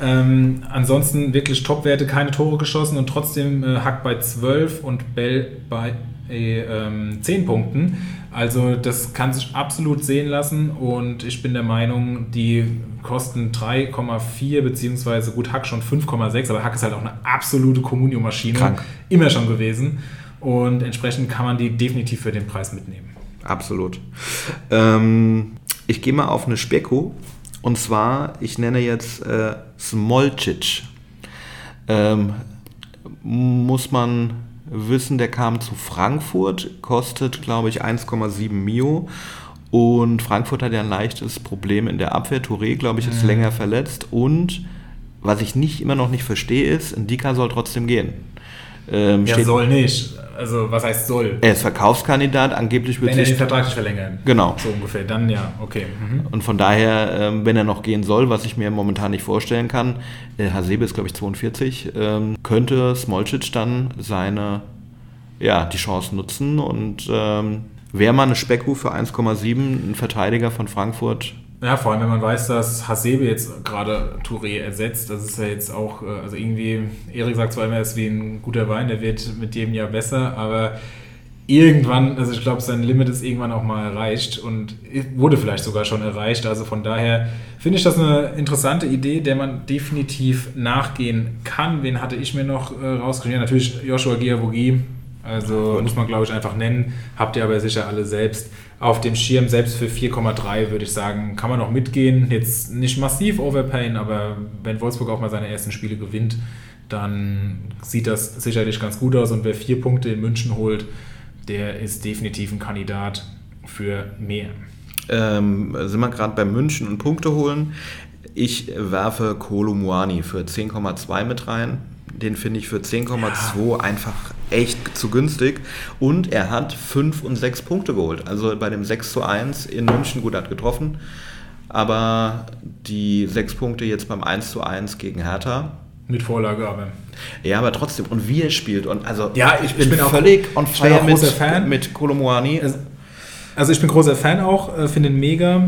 Ähm, ansonsten wirklich Top-Werte, keine Tore geschossen und trotzdem äh, Hack bei 12 und Bell bei äh, ähm, 10 Punkten. Also das kann sich absolut sehen lassen und ich bin der Meinung, die kosten 3,4 beziehungsweise gut Hack schon 5,6, aber Hack ist halt auch eine absolute Communio-Maschine. Krank. Immer schon gewesen und entsprechend kann man die definitiv für den Preis mitnehmen. Absolut. Ähm, ich gehe mal auf eine Speko. Und zwar, ich nenne jetzt äh, Smolcic. Ähm, muss man wissen, der kam zu Frankfurt, kostet, glaube ich, 1,7 Mio. Und Frankfurt hat ja ein leichtes Problem in der Abwehr. Touré, glaube ich, ist länger verletzt. Und was ich nicht immer noch nicht verstehe, ist, Ndika soll trotzdem gehen. Ähm, Ja, soll nicht. Also was heißt soll? er ist Verkaufskandidat, angeblich wird Wenn er den Vertrag nicht verlängern. Genau. So ungefähr. Dann ja, okay. Mhm. Und von daher, ähm, wenn er noch gehen soll, was ich mir momentan nicht vorstellen kann, äh, Hasebe ist glaube ich 42, ähm, könnte Smolcic dann seine, ja, die Chance nutzen und ähm, wäre mal eine Specku für 1,7, ein Verteidiger von Frankfurt. Ja, vor allem, wenn man weiß, dass Hasebe jetzt gerade Touré ersetzt, das ist ja jetzt auch, äh, also irgendwie, Erik sagt zwar immer, er ist wie ein guter Wein, der wird mit jedem Jahr besser, aber irgendwann, also ich glaube, sein Limit ist irgendwann auch mal erreicht und wurde vielleicht sogar schon erreicht. Also von daher finde ich das eine interessante Idee, der man definitiv nachgehen kann. Wen hatte ich mir noch äh, rausgeschrieben? Natürlich Joshua Giavogi. Also muss man, glaube ich, einfach nennen. Habt ihr aber sicher alle selbst auf dem Schirm. Selbst für 4,3 würde ich sagen, kann man noch mitgehen. Jetzt nicht massiv overpayen, aber wenn Wolfsburg auch mal seine ersten Spiele gewinnt, dann sieht das sicherlich ganz gut aus. Und wer vier Punkte in München holt, der ist definitiv ein Kandidat für mehr. Ähm, sind wir gerade bei München und Punkte holen. Ich werfe Kolumuani für 10,2 mit rein. Den finde ich für 10,2 einfach echt zu günstig. Und er hat 5 und 6 Punkte geholt. Also bei dem 6 zu 1 in München gut hat getroffen. Aber die 6 Punkte jetzt beim 1 zu 1 gegen Hertha. Mit Vorlage aber. Ja, aber trotzdem. Und wie er spielt. Und also Ja, ich- ich bin auch- völlig on ich bin fire auch mit, Fan. mit Kolumuani. Also- Also ich bin großer Fan auch, äh, finde ihn mega.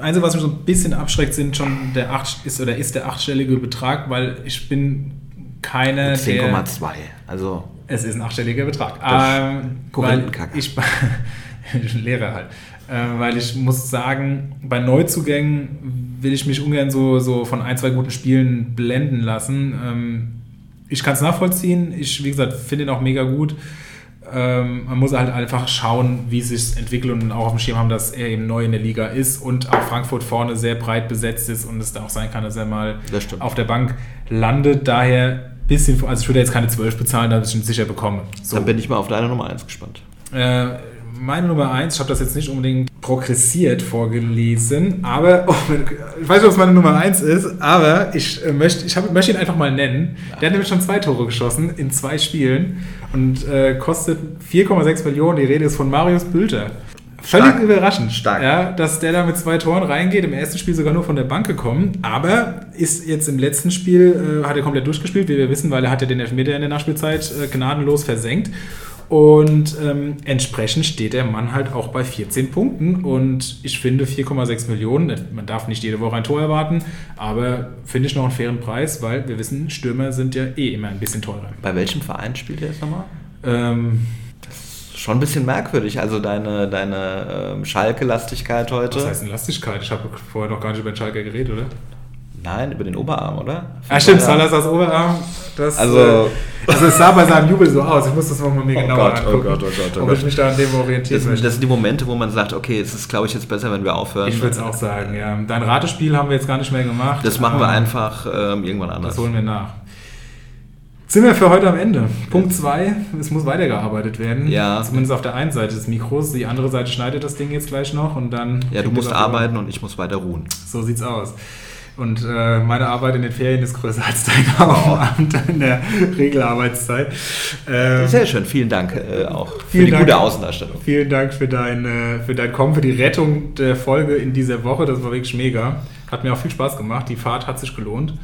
Einzige, was mich so ein bisschen abschreckt, sind schon der acht, ist oder ist der achtstellige Betrag, weil ich bin keiner, der... 10,2. Also Es ist ein achtstelliger Betrag. Ähm, weil Korrentenkacker. ich, lehre halt. Äh, weil ich muss sagen, bei Neuzugängen will ich mich ungern so, so von ein, zwei guten Spielen blenden lassen. Ähm, ich kann es nachvollziehen. Ich, wie gesagt, finde ihn auch mega gut. Ähm, man muss halt einfach schauen, wie es sich entwickelt und auch auf dem Schirm haben, dass er eben neu in der Liga ist und auch Frankfurt vorne sehr breit besetzt ist und es da auch sein kann, dass er mal auf der Bank landet. Daher bisschen, also ich würde jetzt keine 12 bezahlen, da ich ihn sicher bekomme. So. dann bin ich mal auf deine Nummer 1 gespannt. Äh, meine Nummer 1, ich habe das jetzt nicht unbedingt progressiert vorgelesen, aber oh, ich weiß nicht, ob es meine Nummer 1 ist, aber ich, äh, möchte, ich hab, möchte ihn einfach mal nennen. Der hat nämlich schon zwei Tore geschossen in zwei Spielen und äh, kostet 4,6 Millionen. Die Rede ist von Marius Bülter. Völlig Stark. überraschend, Stark. Ja, dass der da mit zwei Toren reingeht. Im ersten Spiel sogar nur von der Bank gekommen, aber ist jetzt im letzten Spiel, äh, hat er komplett durchgespielt, wie wir wissen, weil er hat ja den Elfmeter in der Nachspielzeit äh, gnadenlos versenkt. Und ähm, entsprechend steht der Mann halt auch bei 14 Punkten. Und ich finde 4,6 Millionen, man darf nicht jede Woche ein Tor erwarten, aber finde ich noch einen fairen Preis, weil wir wissen, Stürmer sind ja eh immer ein bisschen teurer. Bei welchem Verein spielt er jetzt nochmal? Ähm, Schon ein bisschen merkwürdig, also deine, deine ähm, Schalke-Lastigkeit heute. was heißt denn Lastigkeit? Ich habe vorher noch gar nicht über den Schalker geredet, oder? Nein, über den Oberarm, oder? Ah, stimmt. Salazars Oberarm. Das, Also- äh, also es sah bei seinem Jubel so aus. Ich muss das mal mir Oh genauer Gott, oh angucken, Gott, oh Gott, oh ob Gott. ich mich da an dem orientieren Das, möchte. das sind die Momente, wo man sagt, okay, es ist, glaube ich, jetzt besser, wenn wir aufhören. ich würde es auch sagen, ja. Dein Ratespiel haben wir jetzt gar nicht mehr gemacht. Das machen wir aber einfach ähm, irgendwann anders. Das holen wir nach. Sind wir für heute am Ende. Punkt 2, es muss weitergearbeitet werden. Ja. Zumindest auf der einen Seite des Mikros. Die andere Seite schneidet das Ding jetzt gleich noch und dann. Ja, du musst arbeiten und ich muss weiter ruhen. So sieht's aus. Und äh, meine Arbeit in den Ferien ist größer als deine Aufwand in der Regelarbeitszeit. Ähm, Sehr schön, vielen Dank äh, auch für die Dank. gute Außendarstellung. Vielen Dank für dein, äh, für dein Kommen, für die Rettung der Folge in dieser Woche. Das war wirklich mega. Hat mir auch viel Spaß gemacht. Die Fahrt hat sich gelohnt.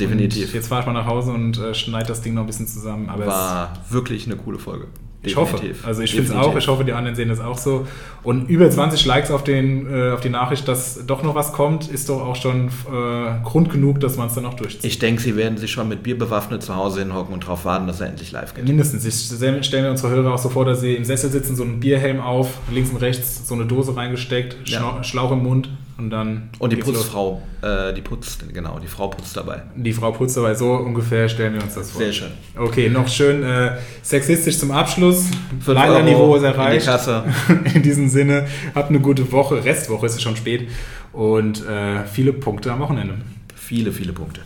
Definitiv. Und jetzt fahre ich mal nach Hause und äh, schneide das Ding noch ein bisschen zusammen. Aber es, War wirklich eine coole Folge. ich hoffe. Definitiv. Also ich finde es Definitiv. auch. Ich hoffe, die anderen sehen es auch so. Und über 20 Likes auf, den, äh, auf die Nachricht, dass doch noch was kommt, ist doch auch schon äh, Grund genug, dass man es dann auch durchzieht. Ich denke, sie werden sich schon mit Bier bewaffnet zu Hause hinhocken und darauf warten, dass er endlich live geht. Mindestens. Ich stelle stell mir unsere Hörer auch so vor, dass sie im Sessel sitzen, so einen Bierhelm auf, links und rechts so eine Dose reingesteckt, Ja. Schlau- Schlauch im Mund und dann. Und die. Putzfrau, äh, die putzt, genau, die Frau putzt dabei. Die Frau putzt dabei so ungefähr, stellen wir uns das vor. Sehr schön. Okay, noch schön äh, sexistisch zum Abschluss. Leila-Niveau Euro ist in die erreicht. Kasse. In diesem Sinne, habt eine gute Woche. Restwoche ist es schon spät. Und äh, viele Punkte am Wochenende. Viele, viele Punkte.